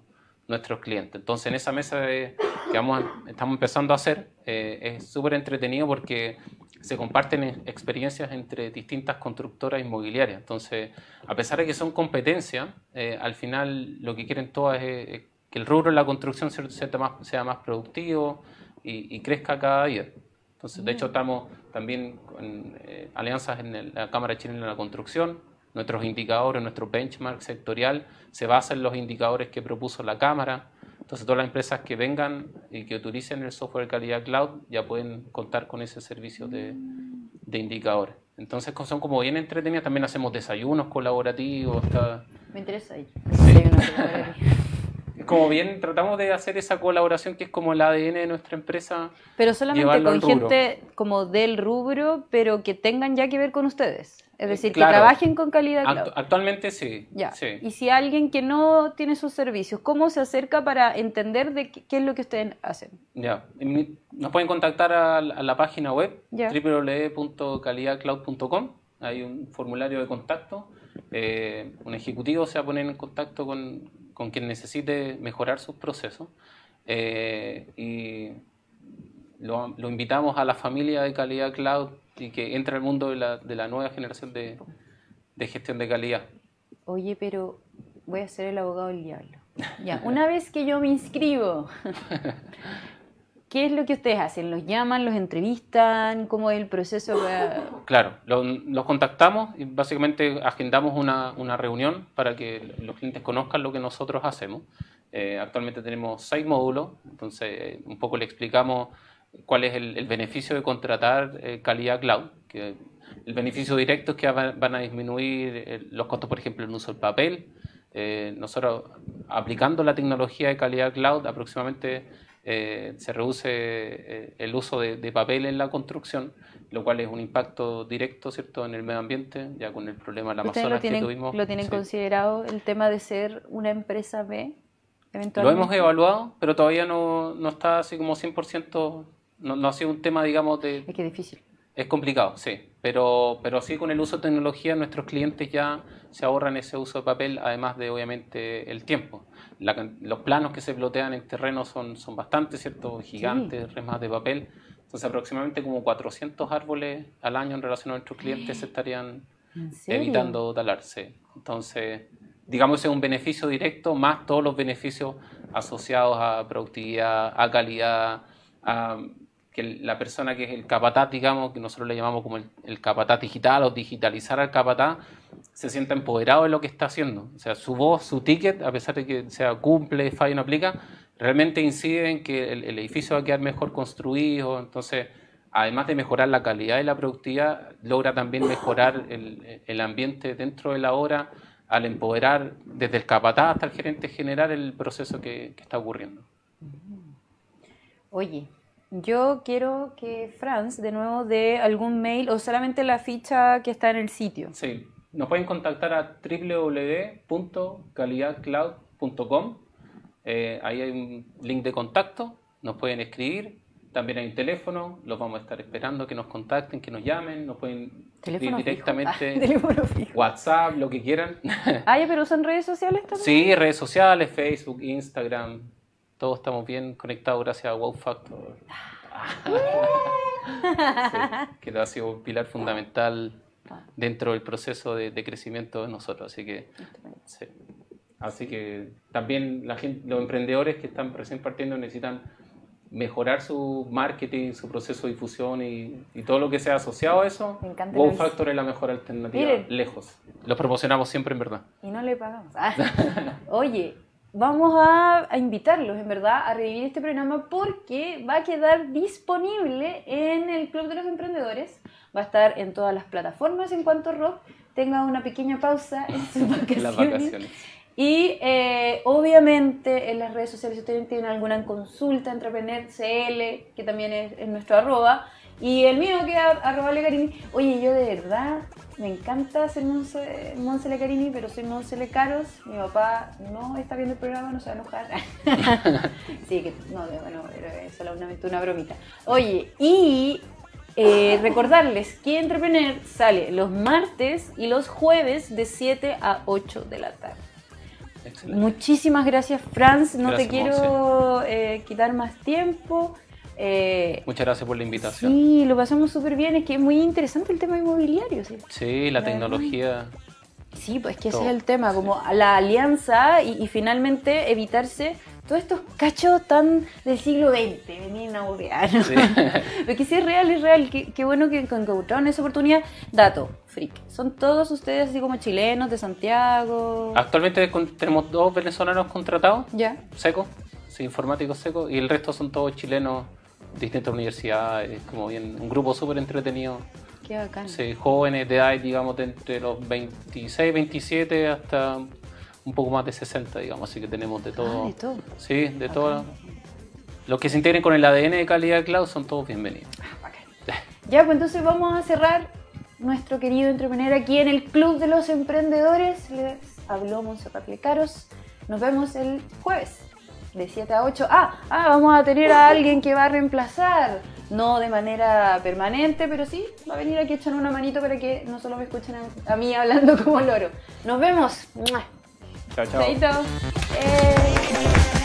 [SPEAKER 2] nuestros clientes. Entonces, en esa mesa de- que vamos estamos empezando a hacer, eh, es súper entretenido porque se comparten e- experiencias entre distintas constructoras inmobiliarias. Entonces, a pesar de que son competencias, eh, al final lo que quieren todas es, que el rubro de la construcción sea, sea más, sea más productivo y, y crezca cada día. Entonces, de hecho, estamos también con eh, alianzas en el- la Cámara Chilena de la Construcción. Nuestros indicadores, nuestro benchmark sectorial se basa en los indicadores que propuso la Cámara. Entonces, todas las empresas que vengan y que utilicen el software de calidad cloud ya pueden contar con ese servicio de, de indicadores. Entonces, son como bien entretenidas. También hacemos desayunos colaborativos. está-
[SPEAKER 3] Me interesa.
[SPEAKER 2] Sí. *laughs* Como bien tratamos de hacer esa colaboración que es como el ADN de nuestra empresa.
[SPEAKER 3] Pero solamente con gente como del rubro, pero que tengan ya que ver con ustedes. Es decir,
[SPEAKER 2] claro.
[SPEAKER 3] que trabajen con calidad cloud.
[SPEAKER 2] actualmente sí.
[SPEAKER 3] Ya.
[SPEAKER 2] sí.
[SPEAKER 3] Y si alguien que no tiene sus servicios, ¿cómo se acerca para entender de qué, es lo que ustedes hacen?
[SPEAKER 2] Ya, nos pueden contactar a, la página web www.calidadcloud.com. Hay un formulario de contacto. Eh, un ejecutivo se va a poner en contacto con, con quien necesite mejorar sus procesos. Eh, y lo, lo invitamos a la familia de Calidad Cloud y que entre al mundo de la, de la nueva generación de, de gestión de calidad.
[SPEAKER 3] Oye, pero voy a ser el abogado del diablo. Ya, *laughs* una vez que yo me inscribo, ¿qué es lo que ustedes hacen? ¿Los llaman, los entrevistan? ¿Cómo es el proceso? *laughs*
[SPEAKER 2] Claro, lo- los contactamos y básicamente agendamos una, una reunión para que los clientes conozcan lo que nosotros hacemos. Eh, actualmente tenemos seis módulos, entonces eh, un poco le explicamos cuál es el, beneficio de contratar eh, calidad cloud. El beneficio directo es que va- van a disminuir los costos, por ejemplo, en uso del papel. Nosotros, aplicando la tecnología de calidad cloud, aproximadamente eh, se reduce eh, el uso de, de papel en la construcción, lo cual es un impacto directo ¿cierto? en el medio ambiente, ya con el problema de la
[SPEAKER 3] ¿Ustedes
[SPEAKER 2] Amazonas
[SPEAKER 3] lo tienen,
[SPEAKER 2] que tuvimos.
[SPEAKER 3] lo tienen
[SPEAKER 2] sí.
[SPEAKER 3] considerado el tema de ser una empresa B?
[SPEAKER 2] Lo hemos evaluado, pero todavía no, no está así como 100%, no, no ha sido un tema, digamos, de,
[SPEAKER 3] Es que es difícil.
[SPEAKER 2] Es complicado, sí, pero, pero sí con el uso de tecnología nuestros clientes ya se ahorran ese uso de papel, además de obviamente el tiempo. La los planos que se plotean en terreno son, son bastante, ¿cierto? Gigantes, remas de papel. Entonces aproximadamente como 400 árboles al año en relación a nuestros clientes se estarían
[SPEAKER 3] ¿En serio?
[SPEAKER 2] evitando talarse. Entonces, digamos, es un beneficio directo más todos los beneficios asociados a productividad, a calidad, a que la persona que es el capataz, digamos, que nosotros le llamamos como el, el capataz digital o digitalizar al capataz, se sienta empoderado de lo que está haciendo. O sea, su voz, su ticket, a pesar de que sea cumple, falla y no aplica, realmente incide en que el, el edificio va a quedar mejor construido, entonces además de mejorar la calidad y la productividad, logra también mejorar el, el ambiente dentro de la obra al empoderar desde el capataz hasta el gerente general el proceso que, que está ocurriendo.
[SPEAKER 1] Oye, yo quiero que Franz de nuevo dé algún mail o solamente la ficha que está en el sitio.
[SPEAKER 2] Sí, nos pueden contactar a www.calidadcloud.com. Eh, ahí hay un link de contacto, nos pueden escribir. También hay un teléfono, los vamos a estar esperando que nos contacten, que nos llamen, nos pueden escribir directamente
[SPEAKER 1] Ah, *laughs* teléfono fijo.
[SPEAKER 2] WhatsApp, lo que quieran.
[SPEAKER 1] Ah, ya, pero usan redes sociales también.
[SPEAKER 2] sí, redes sociales, Facebook, Instagram, todos estamos bien conectados gracias a Wow Factor. *laughs* Sí, que ha sido un pilar fundamental dentro del proceso de, de crecimiento de nosotros. Así que, sí. así que también la gente, los emprendedores que están recién partiendo necesitan mejorar su marketing, su proceso de difusión y, y todo lo que sea asociado a eso. Wow Factor es la mejor alternativa,
[SPEAKER 1] Miren.
[SPEAKER 2] lejos. Los promocionamos siempre en verdad.
[SPEAKER 1] Y no le pagamos. Ah. *laughs* Oye, vamos a, a invitarlos, en verdad, a revivir este programa porque va a quedar disponible en el Club de los Emprendedores. Va a estar en todas las plataformas en cuanto rock tenga una pequeña pausa en sus *laughs* vacaciones.
[SPEAKER 2] Las vacaciones.
[SPEAKER 1] Y eh, obviamente en las redes sociales, si ustedes tienen alguna consulta, Entrepreneur CL, que también es, es nuestro arroba, y el mío que es arroba Lecarini. Oye, yo de verdad me encanta ser Monse, Monse Lecarini, pero soy Monse Lecaros. Mi papá no está viendo el programa, no se va a enojar. *laughs* sí, que no, bueno, era solamente una bromita. Oye, y eh, recordarles que Entrepreneur sale los martes y los jueves de 7 a 8 de la tarde.
[SPEAKER 2] Excelente.
[SPEAKER 1] Muchísimas gracias, Franz. No
[SPEAKER 2] Gracias,
[SPEAKER 1] te quiero eh, quitar más tiempo. Eh,
[SPEAKER 2] Muchas gracias por la invitación.
[SPEAKER 1] sí, lo pasamos súper bien. Es que es muy interesante el tema inmobiliario. Sí,
[SPEAKER 2] Sí, la tecnología.
[SPEAKER 1] sí pues que ese
[SPEAKER 2] Todo,
[SPEAKER 1] es el tema, como la alianza y, y finalmente evitarse todos estos cachos tan del siglo XX, venir a aburrir.
[SPEAKER 2] Sí. *laughs*
[SPEAKER 1] Porque si es real, es real. Qué, qué bueno que, encontraron esa oportunidad. Dato, freak. Son todos ustedes así como chilenos de Santiago.
[SPEAKER 2] Actualmente tenemos dos venezolanos contratados,
[SPEAKER 1] Ya.
[SPEAKER 2] secos, sí, informáticos secos, y el resto son todos chilenos, distintas universidades, como bien, un grupo súper entretenido.
[SPEAKER 1] Qué bacán.
[SPEAKER 2] Sí, jóvenes de edad, digamos, de entre los 26, 27 hasta un poco más de 60, digamos, así que tenemos de todo.
[SPEAKER 1] Ah, de todo.
[SPEAKER 2] Sí, de todo. Los que se integren con el ADN de calidad cloud son todos bienvenidos.
[SPEAKER 1] Ya, pues entonces vamos a cerrar nuestro querido entrepreneur aquí en el Club de los Emprendedores. Les habló Monserrat Lecaros. Nos vemos el jueves de 7 a 8. Ah, ah, vamos a tener a alguien que va a reemplazar. No de manera permanente, pero sí va a venir aquí a echar una manito para que no solo me escuchen a, a mí hablando *laughs* como loro. Nos vemos.
[SPEAKER 2] Chao, chao.
[SPEAKER 1] Chaito. Eh.